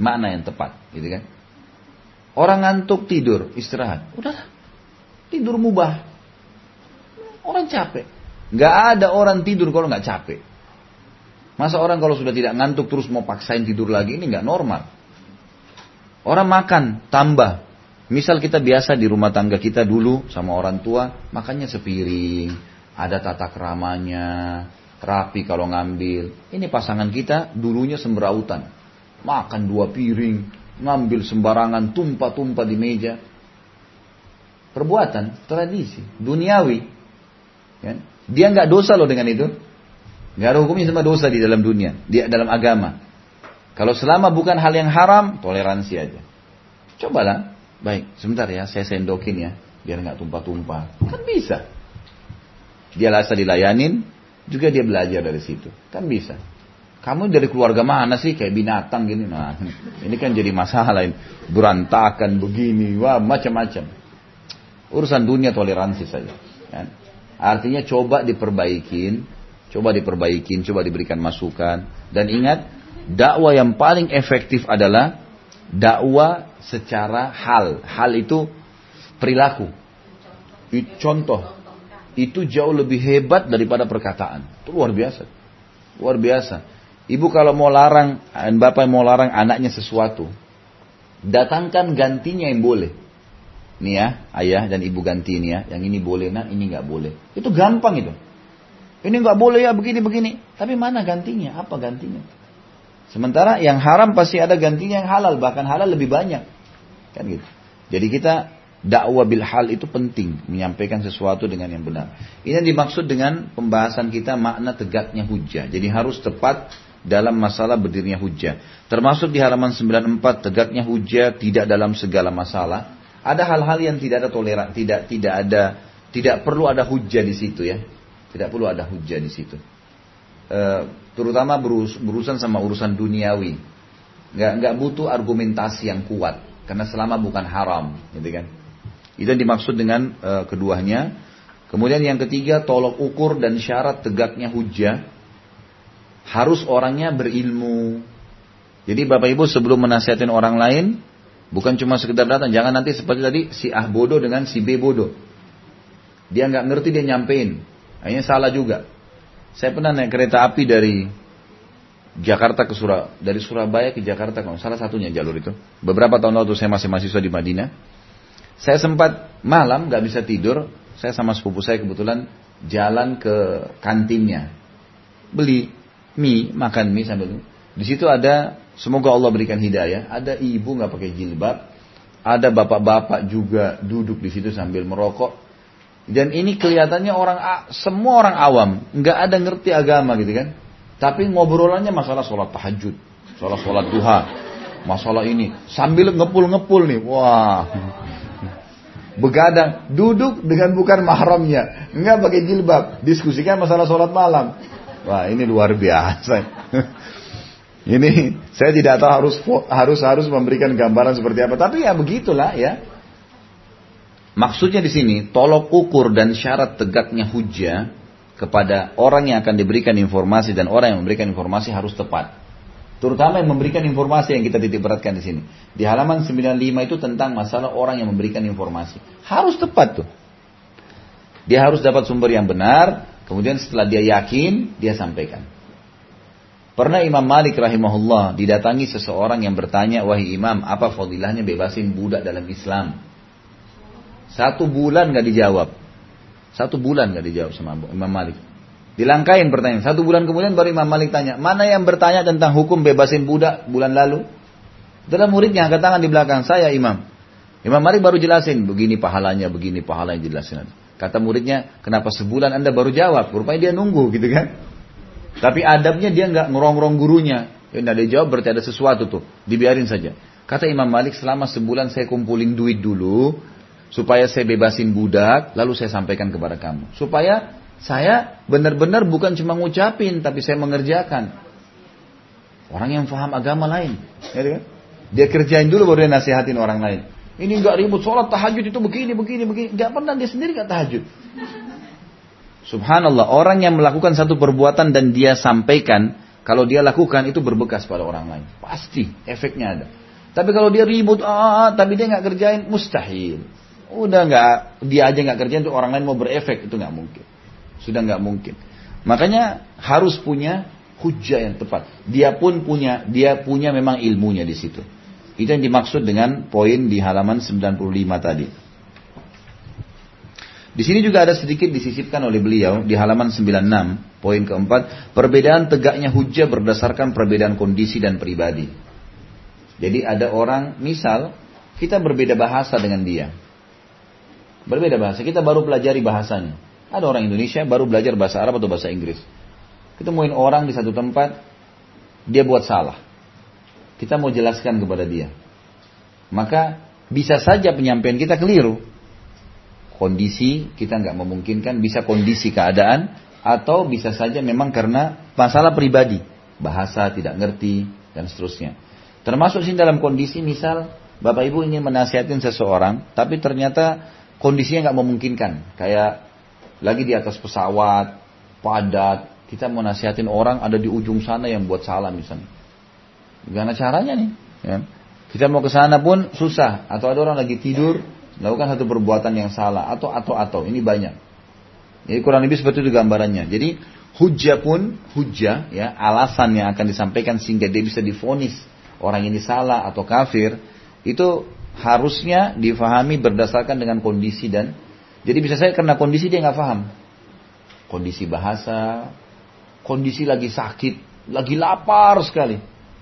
Makna yang tepat, gitu kan? Orang ngantuk tidur, istirahat. Udah tidur mubah. Orang capek. Gak ada orang tidur kalau nggak capek. Masa orang kalau sudah tidak ngantuk terus mau paksain tidur lagi ini nggak normal. Orang makan tambah. Misal kita biasa di rumah tangga kita dulu sama orang tua makannya sepiring, ada tata keramanya, rapi kalau ngambil. Ini pasangan kita dulunya semberautan. Makan dua piring, ngambil sembarangan, tumpah-tumpah di meja. Perbuatan, tradisi, duniawi. Ya. Dia nggak dosa loh dengan itu. Nggak ada hukumnya sama dosa di dalam dunia, di dalam agama. Kalau selama bukan hal yang haram, toleransi aja. Cobalah, baik, sebentar ya, saya sendokin ya, biar nggak tumpah-tumpah. Kan bisa. Dia rasa dilayanin, juga dia belajar dari situ. Kan bisa. Kamu dari keluarga mana sih kayak binatang gini? Nah, ini kan jadi masalah ini. Berantakan begini, wah macam-macam. Urusan dunia toleransi saja. Kan? Artinya coba diperbaikin, coba diperbaikin, coba diberikan masukan. Dan ingat, dakwah yang paling efektif adalah dakwah secara hal. Hal itu perilaku. Contoh, itu jauh lebih hebat daripada perkataan. Itu luar biasa. Luar biasa. Ibu kalau mau larang, bapak mau larang anaknya sesuatu, datangkan gantinya yang boleh. Nih ya, ayah dan ibu ganti ini ya, yang ini boleh nak, ini nggak boleh. Itu gampang itu. Ini nggak boleh ya begini begini. Tapi mana gantinya? Apa gantinya? Sementara yang haram pasti ada gantinya yang halal, bahkan halal lebih banyak. Kan gitu. Jadi kita dakwah bil hal itu penting, menyampaikan sesuatu dengan yang benar. Ini yang dimaksud dengan pembahasan kita makna tegaknya hujah. Jadi harus tepat dalam masalah berdirinya hujah. Termasuk di halaman 94 tegaknya hujah tidak dalam segala masalah. Ada hal-hal yang tidak ada toleran, tidak tidak ada tidak perlu ada hujah di situ ya. Tidak perlu ada hujah di situ. E, terutama berus, berurusan sama urusan duniawi. Nggak nggak butuh argumentasi yang kuat karena selama bukan haram, gitu kan. Itu yang dimaksud dengan e, keduanya. Kemudian yang ketiga tolok ukur dan syarat tegaknya hujah harus orangnya berilmu. Jadi Bapak Ibu sebelum menasihatin orang lain, bukan cuma sekedar datang, jangan nanti seperti tadi si A bodoh dengan si B bodoh. Dia nggak ngerti dia nyampein, akhirnya salah juga. Saya pernah naik kereta api dari Jakarta ke Surabaya, dari Surabaya ke Jakarta, kalau salah satunya jalur itu. Beberapa tahun lalu saya masih mahasiswa di Madinah. Saya sempat malam nggak bisa tidur, saya sama sepupu saya kebetulan jalan ke kantinnya, beli mie, makan mie sambil di situ ada semoga Allah berikan hidayah, ada ibu nggak pakai jilbab, ada bapak-bapak juga duduk di situ sambil merokok. Dan ini kelihatannya orang semua orang awam, nggak ada ngerti agama gitu kan. Tapi ngobrolannya masalah sholat tahajud, sholat sholat duha, masalah ini sambil ngepul-ngepul nih, wah begadang, duduk dengan bukan mahramnya, nggak pakai jilbab, diskusikan masalah sholat malam. Wah ini luar biasa. Ini saya tidak tahu harus harus harus memberikan gambaran seperti apa, tapi ya begitulah ya. Maksudnya di sini tolok ukur dan syarat tegaknya hujah kepada orang yang akan diberikan informasi dan orang yang memberikan informasi harus tepat. Terutama yang memberikan informasi yang kita titik beratkan di sini. Di halaman 95 itu tentang masalah orang yang memberikan informasi. Harus tepat tuh. Dia harus dapat sumber yang benar, kemudian setelah dia yakin, dia sampaikan. Pernah Imam Malik rahimahullah didatangi seseorang yang bertanya, wahai imam, apa fadilahnya bebasin budak dalam Islam? Satu bulan gak dijawab. Satu bulan gak dijawab sama Imam Malik. Dilangkain pertanyaan. Satu bulan kemudian baru Imam Malik tanya, mana yang bertanya tentang hukum bebasin budak bulan lalu? Dalam muridnya angkat tangan di belakang saya Imam. Imam Malik baru jelasin, begini pahalanya, begini pahalanya jelasin. Kata muridnya, kenapa sebulan anda baru jawab? Rupanya dia nunggu gitu kan. Tapi adabnya dia nggak ngerong-ngerong gurunya. Ya, dia jawab berarti ada sesuatu tuh. Dibiarin saja. Kata Imam Malik selama sebulan saya kumpulin duit dulu. Supaya saya bebasin budak. Lalu saya sampaikan kepada kamu. Supaya saya benar-benar bukan cuma ngucapin, tapi saya mengerjakan. Orang yang faham agama lain. Ya, kan? Dia kerjain dulu baru dia nasihatin orang lain. Ini enggak ribut, sholat tahajud itu begini, begini, begini. Enggak pernah dia sendiri enggak tahajud. Subhanallah, orang yang melakukan satu perbuatan dan dia sampaikan, kalau dia lakukan itu berbekas pada orang lain. Pasti efeknya ada. Tapi kalau dia ribut, ah, tapi dia nggak kerjain, mustahil. Udah nggak, dia aja nggak kerjain, itu orang lain mau berefek itu nggak mungkin. Sudah nggak mungkin. Makanya harus punya hujah yang tepat. Dia pun punya, dia punya memang ilmunya di situ. Itu yang dimaksud dengan poin di halaman 95 tadi. Di sini juga ada sedikit disisipkan oleh beliau di halaman 96, poin keempat, perbedaan tegaknya hujah berdasarkan perbedaan kondisi dan pribadi. Jadi ada orang, misal kita berbeda bahasa dengan dia. Berbeda bahasa, kita baru pelajari bahasanya. Ada orang Indonesia baru belajar bahasa Arab atau bahasa Inggris. Ketemuin orang di satu tempat, dia buat salah. Kita mau jelaskan kepada dia. Maka bisa saja penyampaian kita keliru. Kondisi kita nggak memungkinkan, bisa kondisi keadaan, atau bisa saja memang karena masalah pribadi. Bahasa tidak ngerti, dan seterusnya. Termasuk sih dalam kondisi misal Bapak Ibu ingin menasihatin seseorang, tapi ternyata kondisinya nggak memungkinkan. Kayak lagi di atas pesawat, padat, kita mau nasihatin orang ada di ujung sana yang buat salah misalnya. Gimana caranya nih? Ya. Kita mau ke sana pun susah. Atau ada orang lagi tidur, melakukan satu perbuatan yang salah. Atau, atau, atau. Ini banyak. Jadi kurang lebih seperti itu gambarannya. Jadi hujah pun, hujah, ya, alasan yang akan disampaikan sehingga dia bisa difonis orang ini salah atau kafir, itu harusnya difahami berdasarkan dengan kondisi dan jadi bisa saya karena kondisi dia nggak paham. Kondisi bahasa, kondisi lagi sakit, lagi lapar sekali.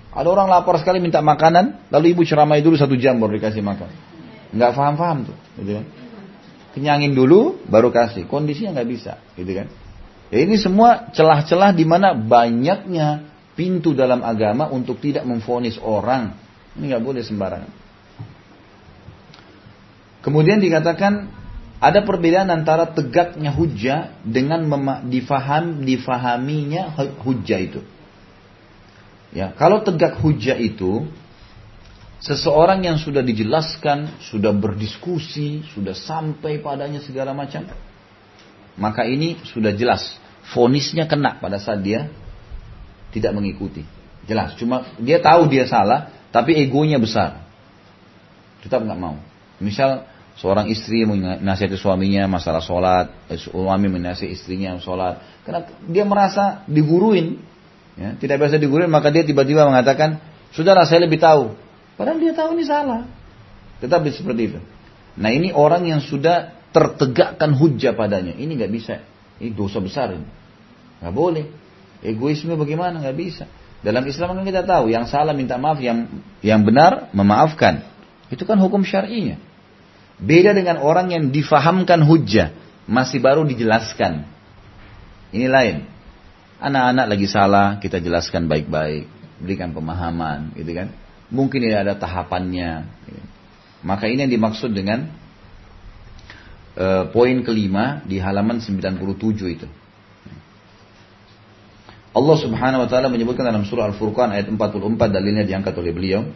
Ada orang lapar sekali minta makanan, lalu ibu ceramai dulu satu jam baru dikasih makan. Nggak paham-paham tuh, gitu kan. Kenyangin dulu, baru kasih. Kondisinya nggak bisa, gitu kan. Ya ini semua celah-celah di mana banyaknya pintu dalam agama untuk tidak memfonis orang. Ini nggak boleh sembarangan. Kemudian dikatakan ada perbedaan antara tegaknya hujah dengan difaham difahaminya hujah itu. Ya, kalau tegak hujah itu seseorang yang sudah dijelaskan, sudah berdiskusi, sudah sampai padanya segala macam, maka ini sudah jelas fonisnya kena pada saat dia tidak mengikuti. Jelas, cuma dia tahu dia salah, tapi egonya besar. Tetap nggak mau. Misal Seorang istri menasihati suaminya masalah sholat, eh, suami menasihati istrinya sholat. Karena dia merasa diguruin, ya, tidak biasa diguruin, maka dia tiba-tiba mengatakan, sudahlah saya lebih tahu. Padahal dia tahu ini salah. Tetap seperti itu. Nah ini orang yang sudah tertegakkan hujah padanya. Ini nggak bisa. Ini dosa besar ini. Nggak boleh. Egoisme bagaimana? Nggak bisa. Dalam Islam kan kita tahu, yang salah minta maaf, yang yang benar memaafkan. Itu kan hukum syar'inya. Beda dengan orang yang difahamkan hujah, masih baru dijelaskan. Ini lain. Anak-anak lagi salah, kita jelaskan baik-baik, berikan pemahaman, gitu kan? Mungkin ini ada tahapannya. Maka ini yang dimaksud dengan uh, poin kelima di halaman 97 itu. Allah Subhanahu wa taala menyebutkan dalam surah Al-Furqan ayat 44 dalilnya diangkat oleh beliau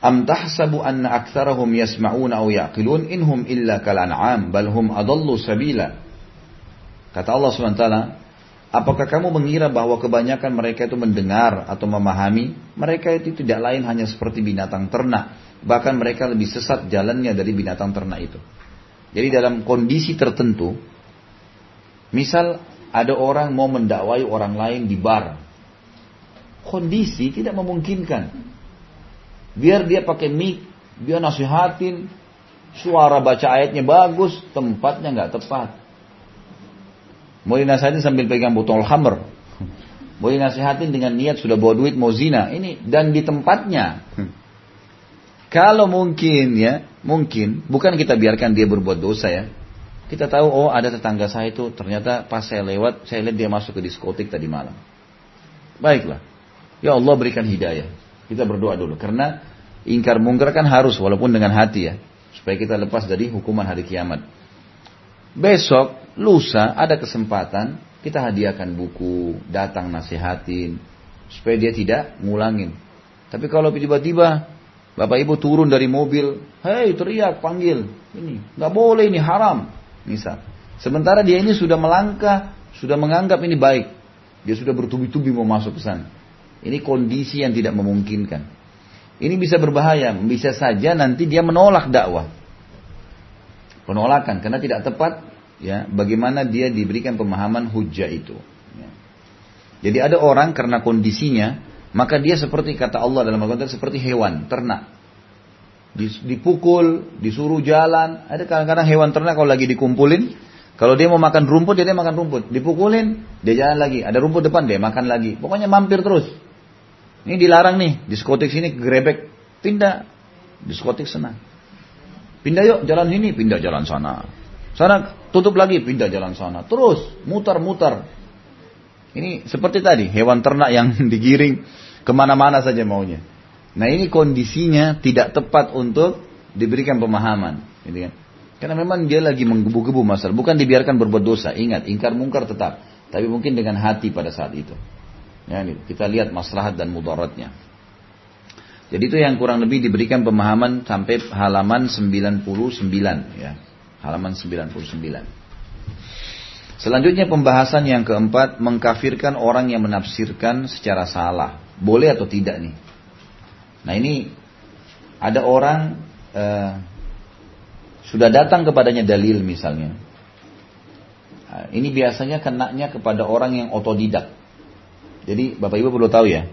Am tahsabu anna aktsarahum yasma'una aw yaqilun inhum illa kal an'am bal hum adallu sabila. Kata Allah SWT, Apakah kamu mengira bahwa kebanyakan mereka itu mendengar atau memahami? Mereka itu tidak lain hanya seperti binatang ternak. Bahkan mereka lebih sesat jalannya dari binatang ternak itu. Jadi dalam kondisi tertentu, misal ada orang mau mendakwai orang lain di bar. Kondisi tidak memungkinkan. Biar dia pakai mic, dia nasihatin, suara baca ayatnya bagus, tempatnya nggak tepat. Mau dinasihatin sambil pegang botol hammer. Mau dinasihatin dengan niat sudah bawa duit mau zina. Ini dan di tempatnya. Kalau mungkin ya, mungkin bukan kita biarkan dia berbuat dosa ya. Kita tahu oh ada tetangga saya itu ternyata pas saya lewat saya lihat dia masuk ke diskotik tadi malam. Baiklah. Ya Allah berikan hidayah. Kita berdoa dulu karena ingkar mungkar kan harus walaupun dengan hati ya supaya kita lepas dari hukuman hari kiamat. Besok lusa ada kesempatan kita hadiahkan buku, datang nasihatin supaya dia tidak ngulangin. Tapi kalau tiba-tiba bapak ibu turun dari mobil, hei teriak panggil, ini nggak boleh ini haram, misal. Sementara dia ini sudah melangkah, sudah menganggap ini baik, dia sudah bertubi-tubi mau masuk ke sana. Ini kondisi yang tidak memungkinkan. Ini bisa berbahaya, bisa saja nanti dia menolak dakwah. Penolakan karena tidak tepat ya bagaimana dia diberikan pemahaman hujah itu. Ya. jadi ada orang karena kondisinya maka dia seperti kata Allah dalam Al-Quran seperti hewan ternak. Dipukul disuruh jalan. Ada kadang-kadang hewan ternak kalau lagi dikumpulin kalau dia mau makan rumput dia, dia makan rumput. Dipukulin dia jalan lagi. Ada rumput depan dia makan lagi. Pokoknya mampir terus. Ini dilarang nih. Diskotik sini grebek. Pindah. Diskotik senang pindah yuk jalan sini. Pindah jalan sana sana tutup lagi, pindah jalan sana. Terus mutar-mutar. Ini seperti tadi, hewan ternak yang digiring ke mana-mana saja maunya. Nah ini kondisinya tidak tepat untuk diberikan pemahaman. Gitu kan? Karena memang dia lagi menggebu-gebu masalah. Bukan dibiarkan berbuat dosa. Ingat, ingkar mungkar tetap. Tapi mungkin dengan hati pada saat itu. Ya, ini, kita lihat maslahat dan mudaratnya. Jadi itu yang kurang lebih diberikan pemahaman sampai halaman 99 ya halaman 99. Selanjutnya pembahasan yang keempat mengkafirkan orang yang menafsirkan secara salah. Boleh atau tidak nih? Nah ini ada orang uh, sudah datang kepadanya dalil misalnya. Nah, ini biasanya kenaknya kepada orang yang otodidak. Jadi Bapak Ibu perlu tahu ya,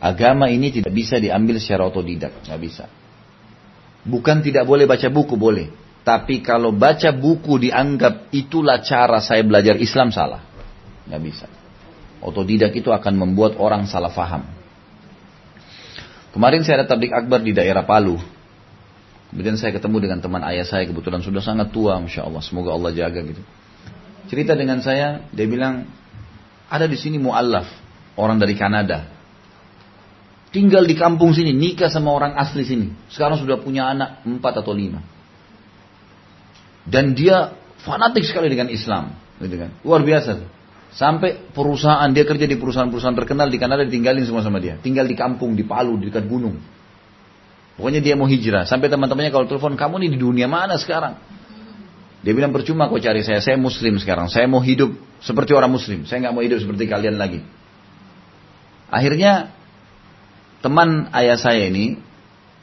agama ini tidak bisa diambil secara otodidak, nggak bisa. Bukan tidak boleh baca buku, boleh. Tapi kalau baca buku dianggap itulah cara saya belajar Islam salah. Nggak bisa. Otodidak itu akan membuat orang salah faham. Kemarin saya ada tablik akbar di daerah Palu. Kemudian saya ketemu dengan teman ayah saya kebetulan sudah sangat tua, masya Allah. Semoga Allah jaga gitu. Cerita dengan saya, dia bilang ada di sini mualaf orang dari Kanada. Tinggal di kampung sini, nikah sama orang asli sini. Sekarang sudah punya anak empat atau lima. Dan dia fanatik sekali dengan Islam. Gitu kan. Luar biasa. Sampai perusahaan, dia kerja di perusahaan-perusahaan terkenal di Kanada ditinggalin semua sama dia. Tinggal di kampung, di Palu, di dekat gunung. Pokoknya dia mau hijrah. Sampai teman-temannya kalau telepon, kamu nih di dunia mana sekarang? Dia bilang percuma kau cari saya, saya muslim sekarang. Saya mau hidup seperti orang muslim. Saya nggak mau hidup seperti kalian lagi. Akhirnya teman ayah saya ini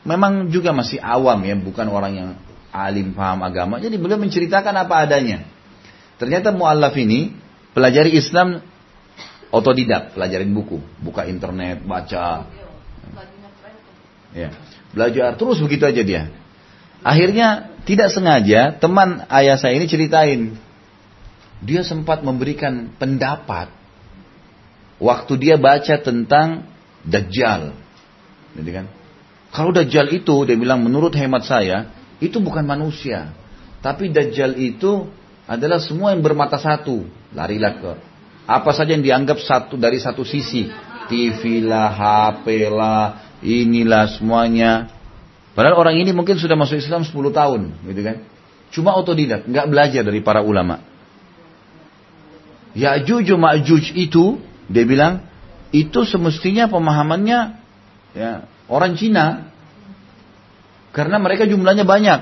memang juga masih awam ya, bukan orang yang alim paham agama. Jadi beliau menceritakan apa adanya. Ternyata muallaf ini pelajari Islam otodidak, pelajarin buku, buka internet, baca. Ya, belajar terus begitu aja dia. Akhirnya tidak sengaja teman ayah saya ini ceritain. Dia sempat memberikan pendapat waktu dia baca tentang Dajjal. Gitu kan? Kalau Dajjal itu dia bilang menurut hemat saya itu bukan manusia. Tapi Dajjal itu adalah semua yang bermata satu. Larilah ke apa saja yang dianggap satu dari satu sisi. TV lah, HP lah, inilah semuanya. Padahal orang ini mungkin sudah masuk Islam 10 tahun, gitu kan. Cuma otodidak, nggak belajar dari para ulama. Ya'juj Ma'juj itu, dia bilang, itu semestinya pemahamannya ya, orang Cina karena mereka jumlahnya banyak.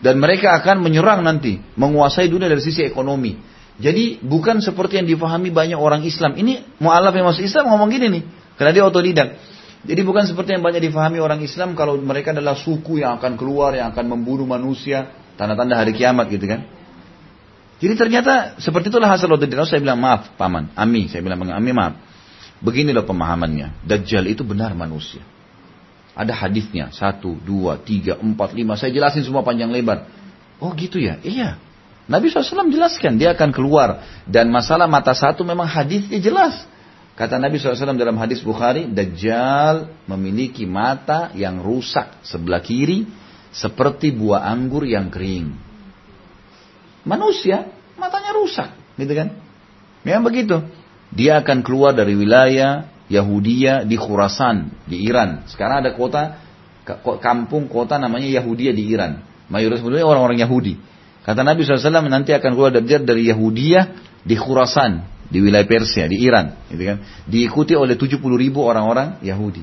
Dan mereka akan menyerang nanti. Menguasai dunia dari sisi ekonomi. Jadi bukan seperti yang difahami banyak orang Islam. Ini mu'alaf yang masuk Islam ngomong gini nih. Karena dia otodidak. Jadi bukan seperti yang banyak difahami orang Islam kalau mereka adalah suku yang akan keluar, yang akan membunuh manusia. Tanda-tanda hari kiamat gitu kan. Jadi ternyata seperti itulah hasil otodidak. Saya bilang maaf paman, Ami. Saya bilang Ami maaf. Beginilah pemahamannya. Dajjal itu benar manusia. Ada hadisnya. Satu, dua, tiga, empat, lima. Saya jelasin semua panjang lebar. Oh gitu ya? Iya. Nabi SAW jelaskan dia akan keluar. Dan masalah mata satu memang hadisnya jelas. Kata Nabi SAW dalam hadis Bukhari, Dajjal memiliki mata yang rusak sebelah kiri seperti buah anggur yang kering. Manusia matanya rusak, gitu kan? Memang begitu. Dia akan keluar dari wilayah Yahudia di Khurasan, di Iran. Sekarang ada kota, kampung kota namanya Yahudia di Iran. Mayoritas penduduknya orang-orang Yahudi. Kata Nabi SAW nanti akan keluar Dajjal dari Yahudiyah di Khurasan, di wilayah Persia, di Iran. Gitu kan. Diikuti oleh 70 ribu orang-orang Yahudi.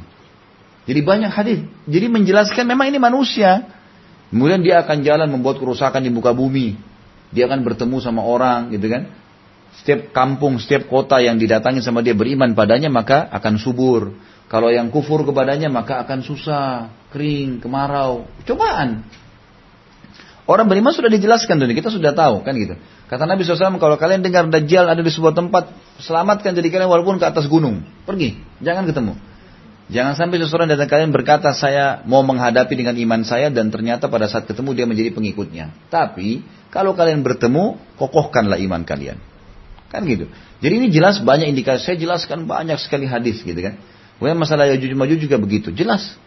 Jadi banyak hadis. Jadi menjelaskan memang ini manusia. Kemudian dia akan jalan membuat kerusakan di muka bumi. Dia akan bertemu sama orang gitu kan. Setiap kampung, setiap kota yang didatangi sama dia beriman padanya maka akan subur. Kalau yang kufur kepadanya maka akan susah, kering, kemarau. Cobaan. Orang beriman sudah dijelaskan tuh, kita sudah tahu kan gitu. Kata Nabi SAW, kalau kalian dengar Dajjal ada di sebuah tempat, selamatkan jadi kalian walaupun ke atas gunung. Pergi, jangan ketemu. Jangan sampai seseorang datang kalian berkata, saya mau menghadapi dengan iman saya dan ternyata pada saat ketemu dia menjadi pengikutnya. Tapi, kalau kalian bertemu, kokohkanlah iman kalian. Kan gitu. Jadi ini jelas banyak indikasi. Saya jelaskan banyak sekali hadis gitu kan. Kemudian masalah Yajuj Majuj juga begitu. Jelas.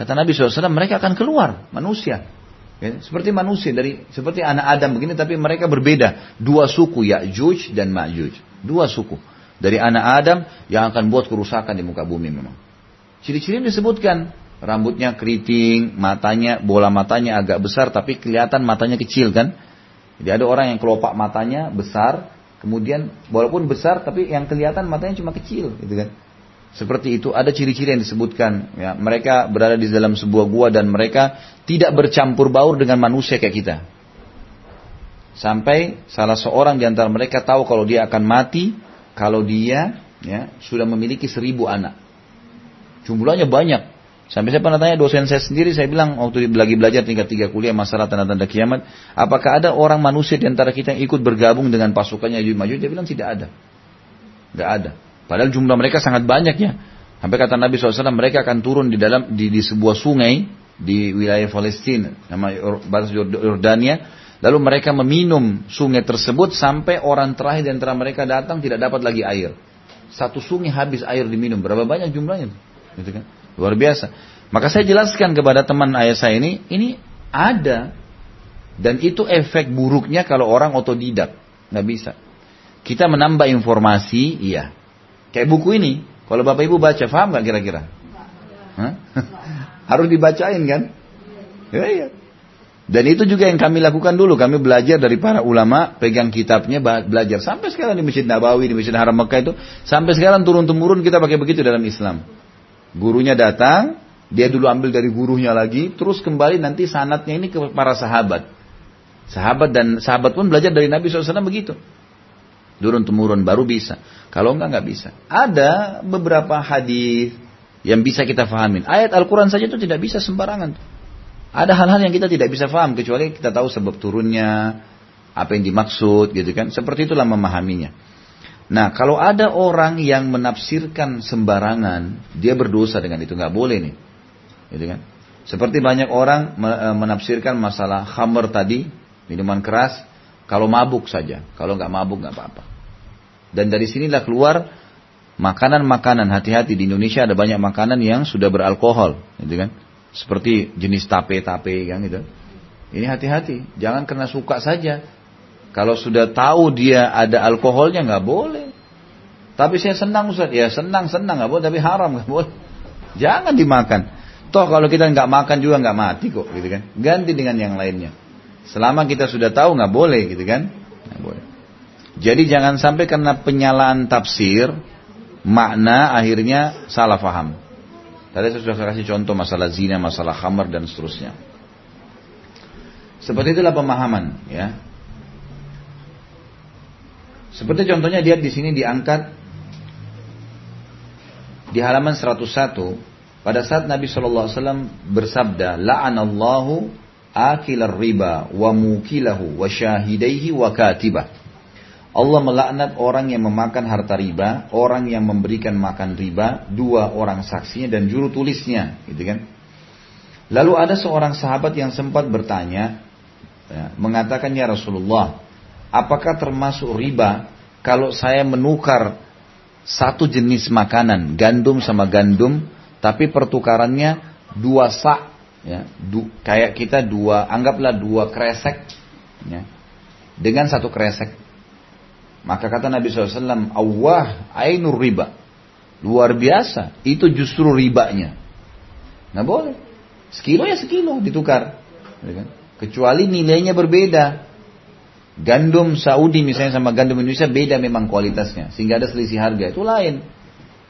Kata Nabi SAW, mereka akan keluar, manusia. Ya, seperti manusia dari seperti anak Adam begini tapi mereka berbeda. Dua suku Ya'juj dan Ma'juj. Dua suku. Dari anak Adam yang akan buat kerusakan di muka bumi memang. Ciri-ciri disebutkan. Rambutnya keriting, matanya, bola matanya agak besar tapi kelihatan matanya kecil kan. Jadi ada orang yang kelopak matanya besar, kemudian walaupun besar tapi yang kelihatan matanya cuma kecil gitu kan. Seperti itu ada ciri-ciri yang disebutkan. Ya, mereka berada di dalam sebuah gua dan mereka tidak bercampur baur dengan manusia kayak kita. Sampai salah seorang di antara mereka tahu kalau dia akan mati kalau dia ya, sudah memiliki seribu anak. Jumlahnya banyak. Sampai saya pernah tanya dosen saya sendiri, saya bilang waktu lagi belajar tingkat tiga kuliah masalah tanda-tanda kiamat, apakah ada orang manusia di antara kita yang ikut bergabung dengan pasukannya Yajud Majud? Dia bilang tidak ada. Tidak ada. Padahal jumlah mereka sangat banyak ya. Sampai kata Nabi SAW mereka akan turun di dalam di, di sebuah sungai di wilayah Palestina nama batas Yordania. Lalu mereka meminum sungai tersebut sampai orang terakhir di antara mereka datang tidak dapat lagi air. Satu sungai habis air diminum. Berapa banyak jumlahnya? Gitu kan? Luar biasa. Maka saya jelaskan kepada teman ayah saya ini, ini ada dan itu efek buruknya kalau orang otodidak, nggak bisa. Kita menambah informasi, iya. Kayak buku ini, kalau bapak ibu baca, paham nggak kira-kira? Harus dibacain kan? Ya, iya. Dan itu juga yang kami lakukan dulu. Kami belajar dari para ulama, pegang kitabnya, belajar. Sampai sekarang di Masjid Nabawi, di Masjid Haram Mekah itu, sampai sekarang turun-temurun kita pakai begitu dalam Islam. Gurunya datang, dia dulu ambil dari gurunya lagi, terus kembali nanti sanatnya ini ke para sahabat. Sahabat dan sahabat pun belajar dari Nabi SAW begitu. Turun temurun baru bisa. Kalau enggak enggak bisa. Ada beberapa hadis yang bisa kita fahamin. Ayat Al-Quran saja itu tidak bisa sembarangan. Ada hal-hal yang kita tidak bisa faham kecuali kita tahu sebab turunnya, apa yang dimaksud gitu kan. Seperti itulah memahaminya. Nah, kalau ada orang yang menafsirkan sembarangan, dia berdosa dengan itu nggak boleh nih. Gitu kan? Seperti banyak orang e, menafsirkan masalah khamr tadi, minuman keras, kalau mabuk saja. Kalau nggak mabuk nggak apa-apa. Dan dari sinilah keluar makanan-makanan. Hati-hati di Indonesia ada banyak makanan yang sudah beralkohol, gitu kan? Seperti jenis tape-tape kan gitu. Ini hati-hati, jangan kena suka saja. Kalau sudah tahu dia ada alkoholnya nggak boleh. Tapi saya senang Ustaz, ya senang senang nggak boleh, tapi haram nggak boleh. Jangan dimakan. Toh kalau kita nggak makan juga nggak mati kok, gitu kan? Ganti dengan yang lainnya. Selama kita sudah tahu nggak boleh, gitu kan? Nggak boleh. Jadi jangan sampai karena penyalaan tafsir, makna akhirnya salah faham. Tadi saya sudah kasih contoh masalah zina, masalah khamar dan seterusnya. Seperti itulah pemahaman, ya. Seperti contohnya dia di sini diangkat di halaman 101 pada saat Nabi SAW bersabda la'anallahu akilar riba wa mukilahu wa syahidaihi wa katibah Allah melaknat orang yang memakan harta riba, orang yang memberikan makan riba, dua orang saksinya dan juru tulisnya, gitu kan? Lalu ada seorang sahabat yang sempat bertanya, ya, mengatakan ya Rasulullah, apakah termasuk riba kalau saya menukar satu jenis makanan, gandum sama gandum, tapi pertukarannya dua sak, ya, du, kayak kita dua, anggaplah dua kresek, ya, dengan satu kresek. Maka kata Nabi SAW, Allah ainur riba. Luar biasa. Itu justru ribanya. Nah boleh. Sekilo ya sekilo ditukar. Kecuali nilainya berbeda. Gandum Saudi misalnya sama gandum Indonesia beda memang kualitasnya. Sehingga ada selisih harga. Itu lain.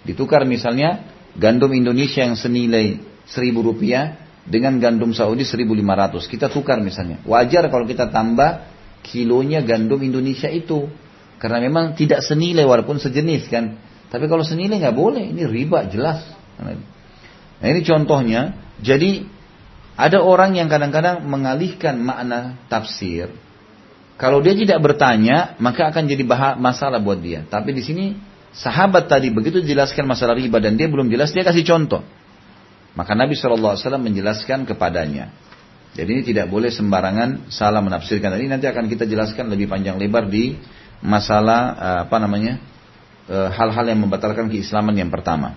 Ditukar misalnya gandum Indonesia yang senilai seribu rupiah dengan gandum Saudi 1500. Kita tukar misalnya. Wajar kalau kita tambah kilonya gandum Indonesia itu. Karena memang tidak senilai walaupun sejenis kan. Tapi kalau senilai nggak boleh, ini riba jelas. Nah ini contohnya. Jadi ada orang yang kadang-kadang mengalihkan makna tafsir. Kalau dia tidak bertanya, maka akan jadi masalah buat dia. Tapi di sini sahabat tadi begitu jelaskan masalah riba dan dia belum jelas, dia kasih contoh. Maka Nabi SAW menjelaskan kepadanya. Jadi ini tidak boleh sembarangan salah menafsirkan. Ini nanti akan kita jelaskan lebih panjang lebar di masalah eh, apa namanya eh, hal-hal yang membatalkan keislaman yang pertama.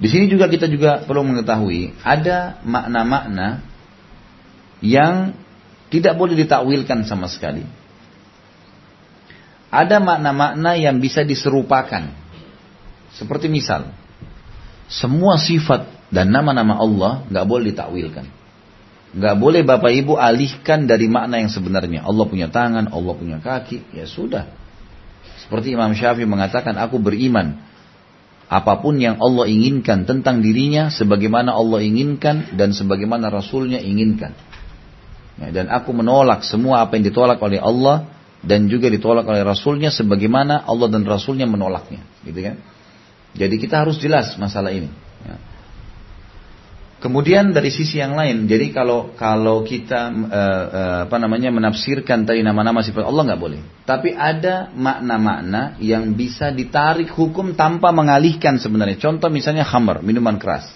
Di sini juga kita juga perlu mengetahui ada makna-makna yang tidak boleh ditakwilkan sama sekali. Ada makna-makna yang bisa diserupakan. Seperti misal, semua sifat dan nama-nama Allah nggak boleh ditakwilkan. Nggak boleh bapak ibu alihkan dari makna yang sebenarnya. Allah punya tangan, Allah punya kaki, ya sudah. Seperti Imam Syafi'i mengatakan, aku beriman. Apa pun yang Allah inginkan tentang dirinya, sebagaimana Allah inginkan dan sebagaimana Rasulnya inginkan. Ya, dan aku menolak semua apa yang ditolak oleh Allah dan juga ditolak oleh Rasulnya sebagaimana Allah dan Rasulnya menolaknya. Gitu kan? Jadi kita harus jelas masalah ini. Ya. Kemudian dari sisi yang lain, jadi kalau kalau kita uh, uh, apa namanya menafsirkan tadi nama-nama sifat Allah nggak boleh. Tapi ada makna-makna yang bisa ditarik hukum tanpa mengalihkan sebenarnya. Contoh misalnya khamar, minuman keras.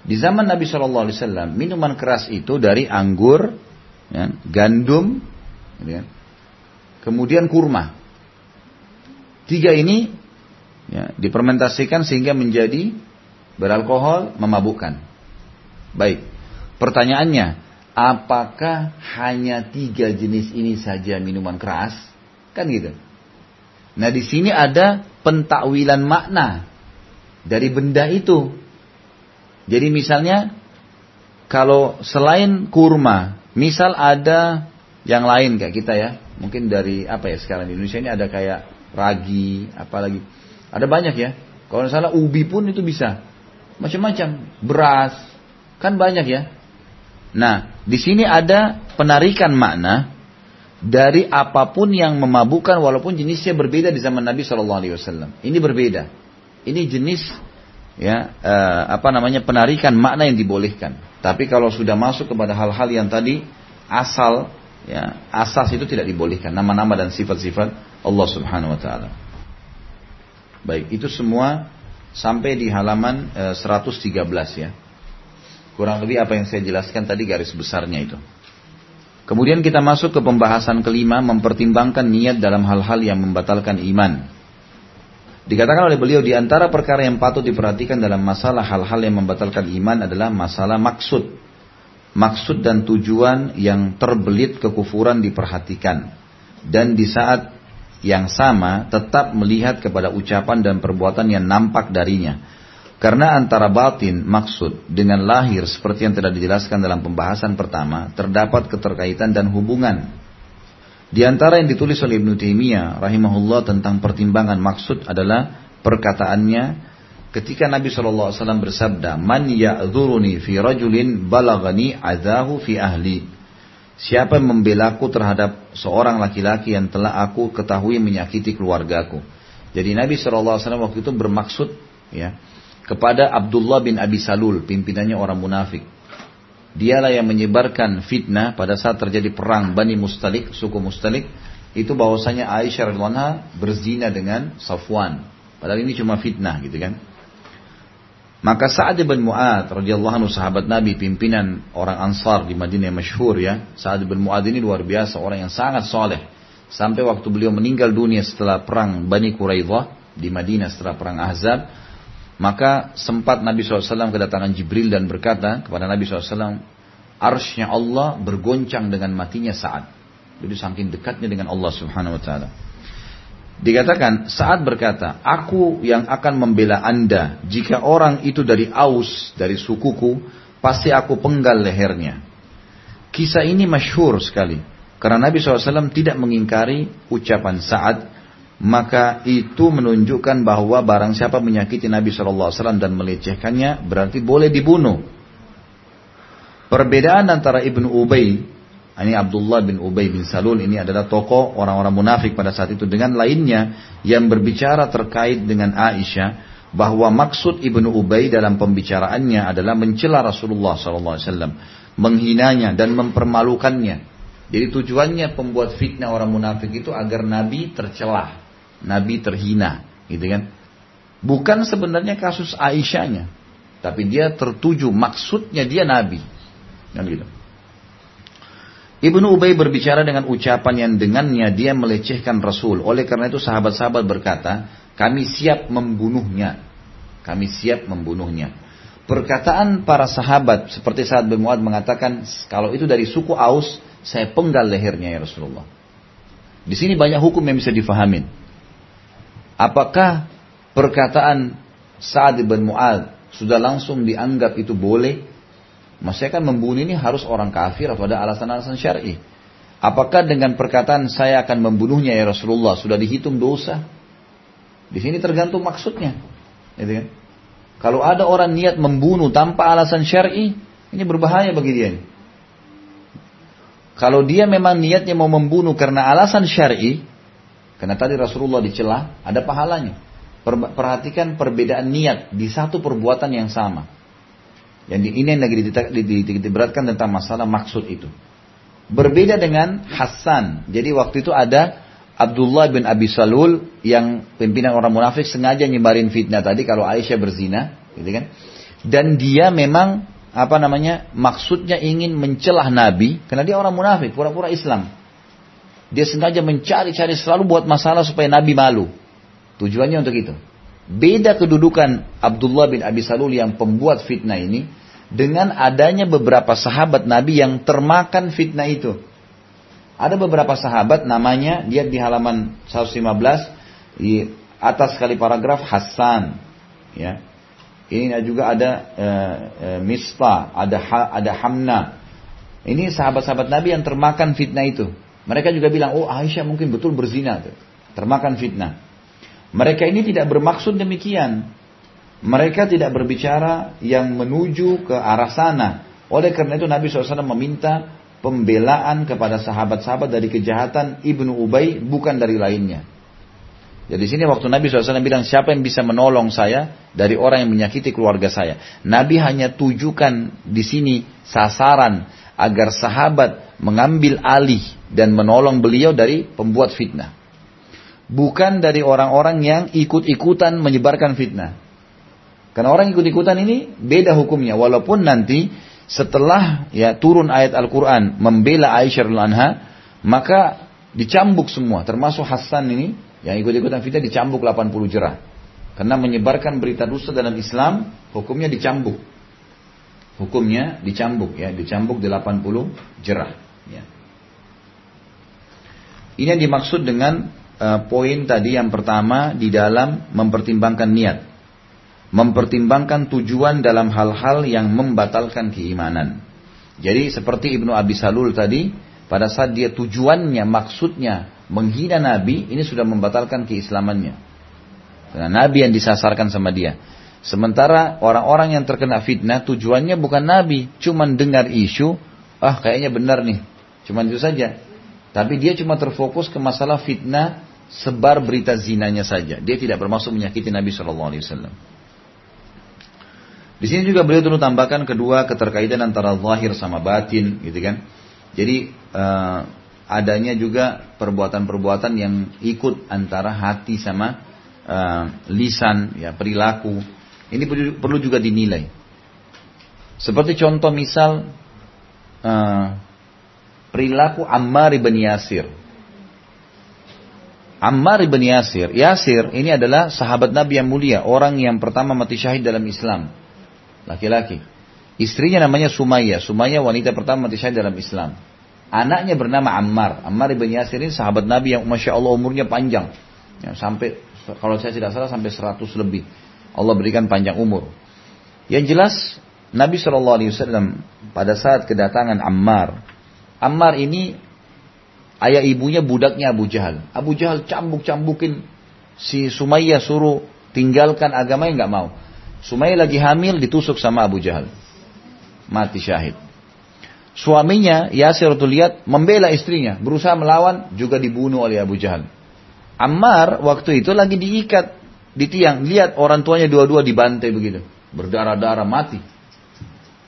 Di zaman Nabi Shallallahu Alaihi Wasallam, minuman keras itu dari anggur, ya, gandum, ya, kemudian kurma. Tiga ini ya, dipermentasikan sehingga menjadi beralkohol, memabukkan. Baik. Pertanyaannya, apakah hanya tiga jenis ini saja minuman keras? Kan gitu. Nah di sini ada pentakwilan makna dari benda itu. Jadi misalnya kalau selain kurma, misal ada yang lain kayak kita ya, mungkin dari apa ya sekarang di Indonesia ini ada kayak ragi, apalagi ada banyak ya. Kalau misalnya ubi pun itu bisa, macam-macam, beras, Kan banyak ya. Nah, di sini ada penarikan makna dari apa pun yang memabukkan walaupun jenisnya berbeda di zaman Nabi Shallallahu Alaihi Wasallam. Ini berbeda. Ini jenis ya uh, apa namanya penarikan makna yang dibolehkan. Tapi kalau sudah masuk kepada hal-hal yang tadi asal ya asas itu tidak dibolehkan nama-nama dan sifat-sifat Allah Subhanahu Wa Taala. Baik, itu semua sampai di halaman eh, 113 ya. Kurang lebih apa yang saya jelaskan tadi garis besarnya itu. Kemudian kita masuk ke pembahasan kelima, mempertimbangkan niat dalam hal-hal yang membatalkan iman. Dikatakan oleh beliau di antara perkara yang patut diperhatikan dalam masalah hal-hal yang membatalkan iman adalah masalah maksud. Maksud dan tujuan yang terbelit kekufuran diperhatikan. Dan di saat yang sama tetap melihat kepada ucapan dan perbuatan yang nampak darinya karena antara batin maksud dengan lahir seperti yang telah dijelaskan dalam pembahasan pertama terdapat keterkaitan dan hubungan. Di antara yang ditulis oleh Ibnu Taimiyah rahimahullah tentang pertimbangan maksud adalah perkataannya ketika Nabi SAW bersabda, "Man ya'dzuruni fi rajulin balagani adahu fi ahli." Siapa yang membelaku terhadap seorang laki-laki yang telah aku ketahui menyakiti keluargaku. Jadi Nabi SAW waktu itu bermaksud ya kepada Abdullah bin Abi Salul, pimpinannya orang munafik. Dialah yang menyebarkan fitnah pada saat terjadi perang Bani Mustalik, suku Mustalik, itu bahwasanya Aisyah radhiyallahu berzina dengan Safwan. Padahal ini cuma fitnah gitu kan. Maka Sa'ad bin Mu'ad radhiyallahu anhu sahabat Nabi pimpinan orang Ansar di Madinah yang masyhur ya. Sa'ad bin Mu'ad ini luar biasa orang yang sangat soleh. Sampai waktu beliau meninggal dunia setelah perang Bani Quraidah di Madinah setelah perang Ahzab. Maka sempat Nabi SAW kedatangan Jibril dan berkata kepada Nabi SAW, Arsnya Allah bergoncang dengan matinya Sa'ad. Jadi saking dekatnya dengan Allah Subhanahu Wa Taala. Dikatakan saat berkata, aku yang akan membela anda jika orang itu dari Aus, dari sukuku, pasti aku penggal lehernya. Kisah ini masyhur sekali. Karena Nabi SAW tidak mengingkari ucapan saat, maka itu menunjukkan bahwa barang siapa menyakiti Nabi SAW dan melecehkannya, berarti boleh dibunuh. Perbedaan antara Ibnu Ubay ini Abdullah bin Ubay bin Salul ini adalah tokoh orang-orang munafik pada saat itu dengan lainnya yang berbicara terkait dengan Aisyah bahwa maksud Ibnu Ubay dalam pembicaraannya adalah mencela Rasulullah SAW, menghinanya dan mempermalukannya. Jadi tujuannya pembuat fitnah orang munafik itu agar Nabi tercelah, Nabi terhina, gitu kan? Bukan sebenarnya kasus Aisyahnya, tapi dia tertuju maksudnya dia Nabi, kan gitu. Ibnu Ubay berbicara dengan ucapan yang dengannya dia melecehkan Rasul. Oleh karena itu sahabat-sahabat berkata, kami siap membunuhnya. Kami siap membunuhnya. Perkataan para sahabat seperti saat bin mengatakan, kalau itu dari suku Aus, saya penggal lehernya ya Rasulullah. Di sini banyak hukum yang bisa difahamin. Apakah perkataan Sa'ad bin Mu'ad sudah langsung dianggap itu boleh Maksudnya kan membunuh ini harus orang kafir atau ada alasan-alasan syar'i. Apakah dengan perkataan saya akan membunuhnya ya Rasulullah sudah dihitung dosa? Di sini tergantung maksudnya. Gitu kan? Kalau ada orang niat membunuh tanpa alasan syar'i, ini berbahaya bagi dia. Kalau dia memang niatnya mau membunuh karena alasan syar'i, karena tadi Rasulullah dicela, ada pahalanya. Perhatikan perbedaan niat di satu perbuatan yang sama. Yang ini yang lagi diberatkan tentang masalah maksud itu. Berbeda dengan Hasan. Jadi waktu itu ada Abdullah bin Abi Salul yang pimpinan orang munafik sengaja nyebarin fitnah tadi kalau Aisyah berzina, gitu kan? Dan dia memang apa namanya maksudnya ingin mencelah Nabi karena dia orang munafik, pura-pura Islam. Dia sengaja mencari-cari selalu buat masalah supaya Nabi malu. Tujuannya untuk itu. Beda kedudukan Abdullah bin Abi Salul yang pembuat fitnah ini dengan adanya beberapa sahabat Nabi yang termakan fitnah itu. Ada beberapa sahabat namanya dia di halaman 115 di atas kali paragraf Hasan ya. Ini juga ada e, e, Mista, ada ha, ada Hamna. Ini sahabat-sahabat Nabi yang termakan fitnah itu. Mereka juga bilang, "Oh, Aisyah mungkin betul berzina tuh." Termakan fitnah. Mereka ini tidak bermaksud demikian. Mereka tidak berbicara yang menuju ke arah sana. Oleh karena itu Nabi SAW meminta pembelaan kepada sahabat-sahabat dari kejahatan Ibnu Ubay bukan dari lainnya. Jadi sini waktu Nabi SAW bilang siapa yang bisa menolong saya dari orang yang menyakiti keluarga saya. Nabi hanya tujukan di sini sasaran agar sahabat mengambil alih dan menolong beliau dari pembuat fitnah. Bukan dari orang-orang yang ikut-ikutan menyebarkan fitnah. Karena orang ikut-ikutan ini beda hukumnya. Walaupun nanti setelah ya turun ayat Al-Quran membela Aisyah anha, maka dicambuk semua. Termasuk Hasan ini yang ikut-ikutan fitnah dicambuk 80 jerah. Karena menyebarkan berita dusta dalam Islam, hukumnya dicambuk. Hukumnya dicambuk ya, dicambuk 80 jerah. Ya. Ini yang dimaksud dengan uh, poin tadi yang pertama di dalam mempertimbangkan niat mempertimbangkan tujuan dalam hal-hal yang membatalkan keimanan. Jadi seperti Ibnu Abi Salul tadi, pada saat dia tujuannya, maksudnya menghina Nabi, ini sudah membatalkan keislamannya. Karena Nabi yang disasarkan sama dia. Sementara orang-orang yang terkena fitnah tujuannya bukan Nabi, cuman dengar isu, ah kayaknya benar nih. Cuma itu saja. Tapi dia cuma terfokus ke masalah fitnah sebar berita zinanya saja. Dia tidak bermaksud menyakiti Nabi Shallallahu Alaihi Wasallam. Di sini juga beliau dulu tambahkan kedua keterkaitan antara zahir sama batin, gitu kan. Jadi uh, adanya juga perbuatan-perbuatan yang ikut antara hati sama uh, lisan, ya perilaku. Ini perlu juga dinilai. Seperti contoh misal uh, perilaku Ammar ibn Yasir. Ammar ibn Yasir, Yasir ini adalah sahabat Nabi yang mulia, orang yang pertama mati syahid dalam Islam. Laki-laki. Istrinya namanya Sumaya. Sumaya wanita pertama mati syahid dalam Islam. Anaknya bernama Ammar. Ammar ibn Yasir ini sahabat Nabi yang Masya Allah umurnya panjang. Ya, sampai, kalau saya tidak salah sampai 100 lebih. Allah berikan panjang umur. Yang jelas Nabi SAW pada saat kedatangan Ammar Ammar ini ayah ibunya budaknya Abu Jahal. Abu Jahal cambuk-cambukin si Sumayyah suruh tinggalkan agama yang nggak mau. Sumayyah lagi hamil ditusuk sama Abu Jahal. Mati syahid. Suaminya Yasir lihat membela istrinya, berusaha melawan juga dibunuh oleh Abu Jahal. Ammar waktu itu lagi diikat di tiang, lihat orang tuanya dua-dua dibantai begitu, berdarah-darah mati.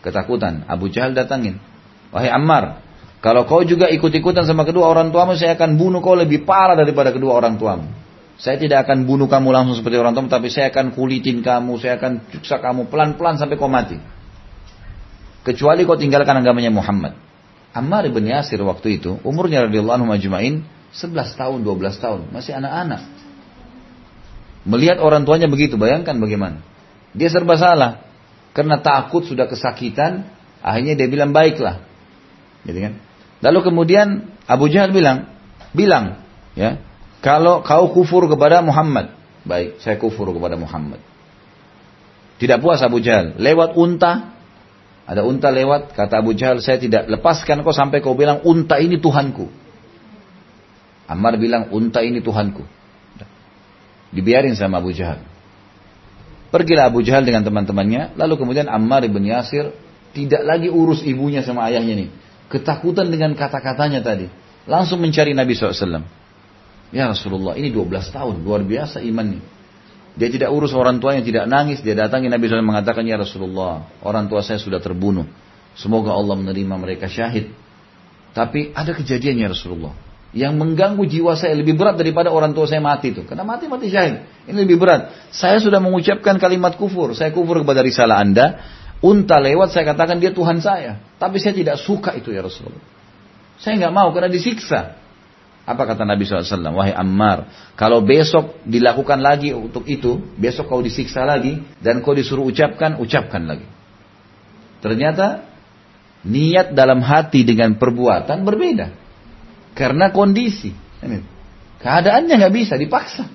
Ketakutan, Abu Jahal datangin. Wahai Ammar, kalau kau juga ikut-ikutan sama kedua orang tuamu, saya akan bunuh kau lebih parah daripada kedua orang tuamu. Saya tidak akan bunuh kamu langsung seperti orang tuamu, tapi saya akan kulitin kamu, saya akan cuksa kamu pelan-pelan sampai kau mati. Kecuali kau tinggalkan agamanya Muhammad. Ammar ibn Yasir waktu itu, umurnya radhiyallahu anhu majma'in 11 tahun, 12 tahun, masih anak-anak. Melihat orang tuanya begitu, bayangkan bagaimana. Dia serba salah. Karena takut sudah kesakitan, akhirnya dia bilang baiklah. Gitu kan? Lalu kemudian Abu Jahal bilang, bilang, ya, kalau kau kufur kepada Muhammad, baik, saya kufur kepada Muhammad. Tidak puas Abu Jahal, lewat unta, ada unta lewat, kata Abu Jahal, saya tidak lepaskan kau sampai kau bilang unta ini Tuhanku. Ammar bilang unta ini Tuhanku. Dibiarin sama Abu Jahal. Pergilah Abu Jahal dengan teman-temannya, lalu kemudian Ammar ibn Yasir tidak lagi urus ibunya sama ayahnya nih. Ketakutan dengan kata-katanya tadi. Langsung mencari Nabi SAW. Ya Rasulullah, ini 12 tahun, luar biasa imannya. Dia tidak urus orang tuanya, tidak nangis. Dia datangi Nabi SAW mengatakan, Ya Rasulullah, orang tua saya sudah terbunuh. Semoga Allah menerima mereka syahid. Tapi ada kejadian ya Rasulullah. Yang mengganggu jiwa saya lebih berat daripada orang tua saya mati itu. Karena mati mati syahid. Ini lebih berat. Saya sudah mengucapkan kalimat kufur. Saya kufur kepada risalah anda. Unta lewat saya katakan dia Tuhan saya. Tapi saya tidak suka itu ya Rasulullah. Saya nggak mau karena disiksa. Apa kata Nabi SAW? Wahai Ammar, kalau besok dilakukan lagi untuk itu, besok kau disiksa lagi, dan kau disuruh ucapkan, ucapkan lagi. Ternyata, niat dalam hati dengan perbuatan berbeda. Karena kondisi. Keadaannya nggak bisa, dipaksa.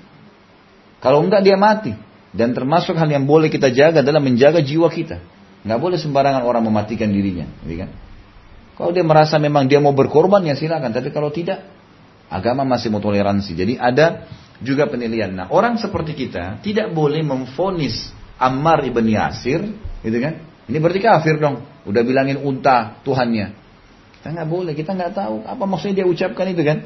Kalau enggak dia mati. Dan termasuk hal yang boleh kita jaga adalah menjaga jiwa kita. Nggak boleh sembarangan orang mematikan dirinya, gitu kan? Kalau dia merasa memang dia mau berkorban ya silakan, tapi kalau tidak, agama masih mau toleransi. Jadi ada juga penilaian. Nah, orang seperti kita tidak boleh memfonis Ammar ibn Yasir, gitu kan? Ini berarti kafir dong. Udah bilangin unta Tuhannya. Kita nggak boleh, kita nggak tahu apa maksudnya dia ucapkan itu kan.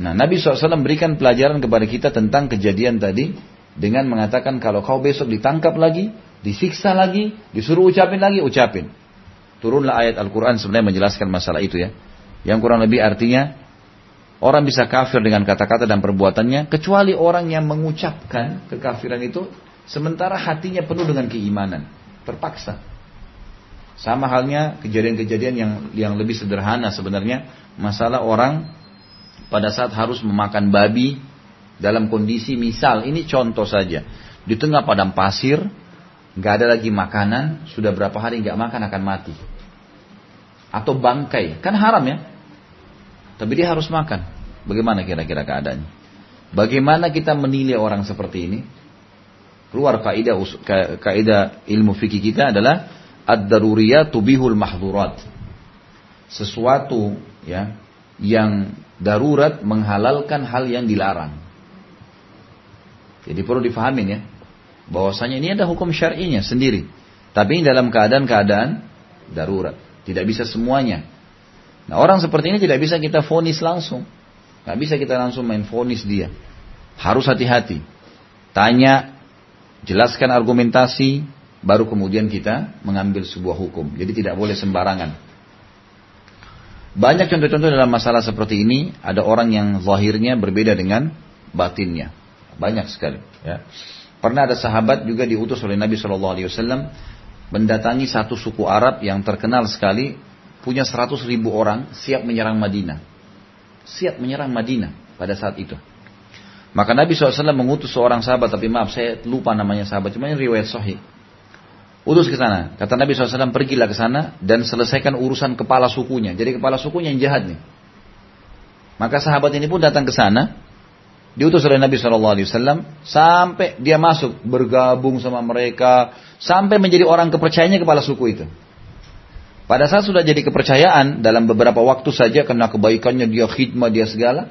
Nah, Nabi SAW berikan pelajaran kepada kita tentang kejadian tadi dengan mengatakan kalau kau besok ditangkap lagi, disiksa lagi, disuruh ucapin lagi, ucapin. Turunlah ayat Al-Quran sebenarnya menjelaskan masalah itu ya. Yang kurang lebih artinya, orang bisa kafir dengan kata-kata dan perbuatannya, kecuali orang yang mengucapkan kekafiran itu, sementara hatinya penuh dengan keimanan. Terpaksa. Sama halnya kejadian-kejadian yang yang lebih sederhana sebenarnya, masalah orang pada saat harus memakan babi dalam kondisi misal, ini contoh saja, di tengah padang pasir, nggak ada lagi makanan, sudah berapa hari nggak makan akan mati. Atau bangkai, kan haram ya. Tapi dia harus makan. Bagaimana kira-kira keadaannya? Bagaimana kita menilai orang seperti ini? Keluar kaidah kaidah ilmu fikih kita adalah ad-daruriyat tubihul mahdurat. Sesuatu ya yang darurat menghalalkan hal yang dilarang. Jadi perlu difahamin ya bahwasanya ini ada hukum syar'inya sendiri. Tapi dalam keadaan-keadaan darurat. Tidak bisa semuanya. Nah orang seperti ini tidak bisa kita fonis langsung. Nggak bisa kita langsung main fonis dia. Harus hati-hati. Tanya, jelaskan argumentasi, baru kemudian kita mengambil sebuah hukum. Jadi tidak boleh sembarangan. Banyak contoh-contoh dalam masalah seperti ini, ada orang yang zahirnya berbeda dengan batinnya. Banyak sekali. Ya. Pernah ada sahabat juga diutus oleh Nabi Shallallahu Alaihi Wasallam mendatangi satu suku Arab yang terkenal sekali punya 100 ribu orang siap menyerang Madinah. Siap menyerang Madinah pada saat itu. Maka Nabi SAW mengutus seorang sahabat, tapi maaf saya lupa namanya sahabat, cuma ini riwayat sahih. Utus ke sana. Kata Nabi SAW, pergilah ke sana dan selesaikan urusan kepala sukunya. Jadi kepala sukunya yang jahat nih. Maka sahabat ini pun datang ke sana, diutus oleh Nabi SAW sampai dia masuk bergabung sama mereka sampai menjadi orang kepercayaannya kepala suku itu. Pada saat sudah jadi kepercayaan dalam beberapa waktu saja karena kebaikannya dia khidmah dia segala.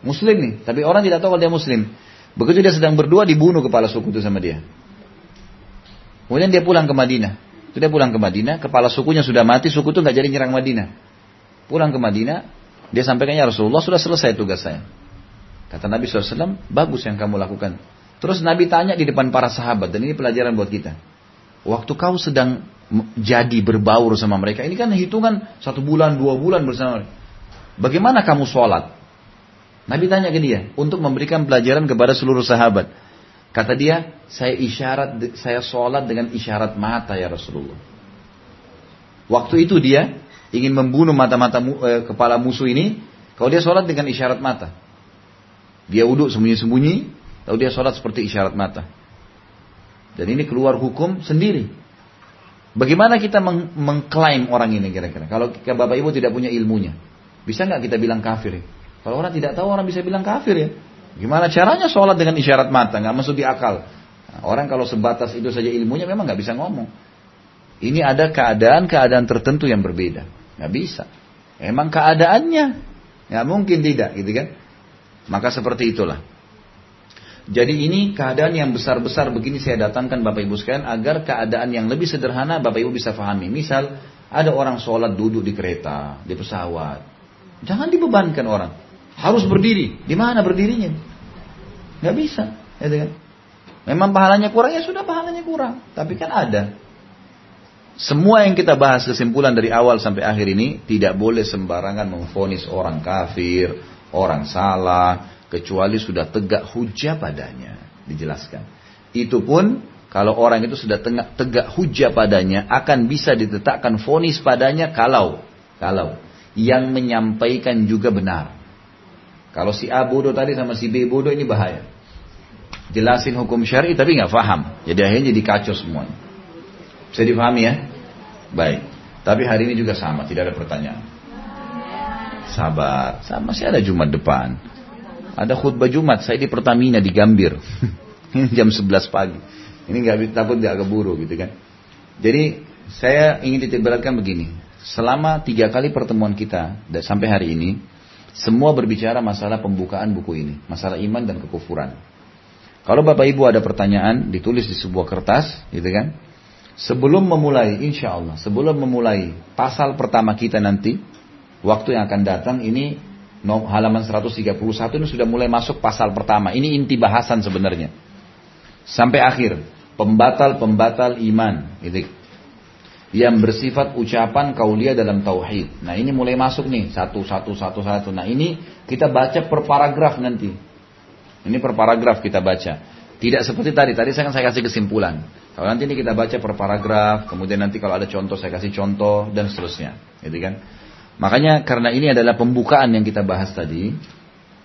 Muslim nih, tapi orang tidak tahu kalau dia muslim. Begitu dia sedang berdua dibunuh kepala suku itu sama dia. Kemudian dia pulang ke Madinah. Sudah pulang ke Madinah, kepala sukunya sudah mati, suku itu nggak jadi nyerang Madinah. Pulang ke Madinah, dia sampaikan ya Rasulullah sudah selesai tugas saya. Kata Nabi SAW, bagus yang kamu lakukan. Terus Nabi tanya di depan para sahabat, dan ini pelajaran buat kita. Waktu kau sedang jadi berbaur sama mereka. Ini kan hitungan satu bulan, dua bulan bersama mereka. Bagaimana kamu sholat? Nabi tanya ke dia untuk memberikan pelajaran kepada seluruh sahabat. Kata dia, saya isyarat, saya sholat dengan isyarat mata ya Rasulullah. Waktu itu dia ingin membunuh mata-mata eh, kepala musuh ini. Kalau dia sholat dengan isyarat mata. Dia uduk sembunyi-sembunyi, lalu dia sholat seperti isyarat mata. Dan ini keluar hukum sendiri. Bagaimana kita meng mengklaim orang ini kira-kira? Kalau Bapak Ibu tidak punya ilmunya, bisa nggak kita bilang kafir? Ya? Kalau orang tidak tahu orang bisa bilang kafir ya. Gimana caranya sholat dengan isyarat mata? Nggak masuk di akal. Nah, orang kalau sebatas itu saja ilmunya memang nggak bisa ngomong. Ini ada keadaan-keadaan tertentu yang berbeda. Nggak bisa. Emang keadaannya. Nggak mungkin tidak gitu kan. Maka seperti itulah. Jadi ini keadaan yang besar-besar begini saya datangkan Bapak Ibu sekalian agar keadaan yang lebih sederhana Bapak Ibu bisa pahami. Misal ada orang sholat duduk di kereta, di pesawat. Jangan dibebankan orang. Harus berdiri. Di mana berdirinya? Gak bisa. Ya kan? Memang pahalanya kurang ya sudah pahalanya kurang. Tapi kan ada. Semua yang kita bahas kesimpulan dari awal sampai akhir ini tidak boleh sembarangan memfonis orang kafir, orang salah, kecuali sudah tegak hujah padanya. Dijelaskan. Itu pun kalau orang itu sudah tegak, tegak hujah padanya akan bisa ditetapkan fonis padanya kalau kalau yang menyampaikan juga benar. Kalau si A bodoh tadi sama si B bodoh ini bahaya. Jelasin hukum syari tapi nggak paham. Jadi akhirnya jadi kacau semuanya. Bisa dipahami ya? Baik. Tapi hari ini juga sama, tidak ada pertanyaan. Sabar, sama masih ada Jumat depan. Ada khutbah Jumat, saya di Pertamina di Gambir. Jam 11 pagi. Ini nggak takut nggak keburu gitu kan. Jadi saya ingin titik beratkan begini. Selama tiga kali pertemuan kita sampai hari ini, semua berbicara masalah pembukaan buku ini, masalah iman dan kekufuran. Kalau Bapak Ibu ada pertanyaan, ditulis di sebuah kertas, gitu kan? Sebelum memulai, insya Allah, sebelum memulai pasal pertama kita nanti, waktu yang akan datang ini halaman 131 ini sudah mulai masuk pasal pertama. Ini inti bahasan sebenarnya. Sampai akhir. Pembatal-pembatal iman. Gitu. Yang bersifat ucapan kaulia dalam tauhid. Nah ini mulai masuk nih. Satu, satu, satu, satu. Nah ini kita baca per paragraf nanti. Ini per paragraf kita baca. Tidak seperti tadi. Tadi saya kan saya kasih kesimpulan. Kalau nanti ini kita baca per paragraf. Kemudian nanti kalau ada contoh saya kasih contoh. Dan seterusnya. Gitu kan. Makanya karena ini adalah pembukaan yang kita bahas tadi,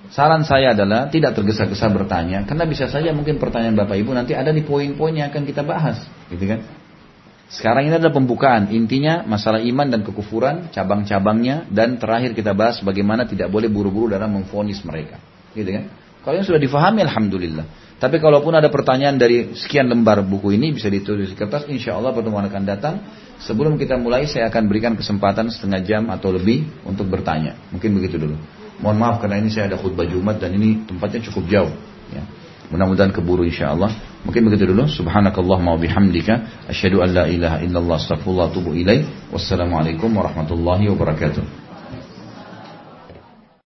saran saya adalah tidak tergesa-gesa bertanya, karena bisa saja mungkin pertanyaan Bapak Ibu nanti ada di poin-poin yang akan kita bahas, gitu kan? Sekarang ini adalah pembukaan, intinya masalah iman dan kekufuran, cabang-cabangnya, dan terakhir kita bahas bagaimana tidak boleh buru-buru dalam memfonis mereka, gitu kan? Kalau yang sudah difahami, alhamdulillah. Tapi kalaupun ada pertanyaan dari sekian lembar buku ini bisa ditulis di kertas, insya Allah pertemuan akan datang. Sebelum kita mulai saya akan berikan kesempatan setengah jam atau lebih untuk bertanya. Mungkin begitu dulu. Mohon maaf karena ini saya ada khutbah Jumat dan ini tempatnya cukup jauh. Ya. Mudah-mudahan keburu insya Allah. Mungkin begitu dulu. Subhanakallah wa bihamdika. Asyhadu an la ilaha illallah astaghfirullah tubuh ilaih. Wassalamualaikum warahmatullahi wabarakatuh.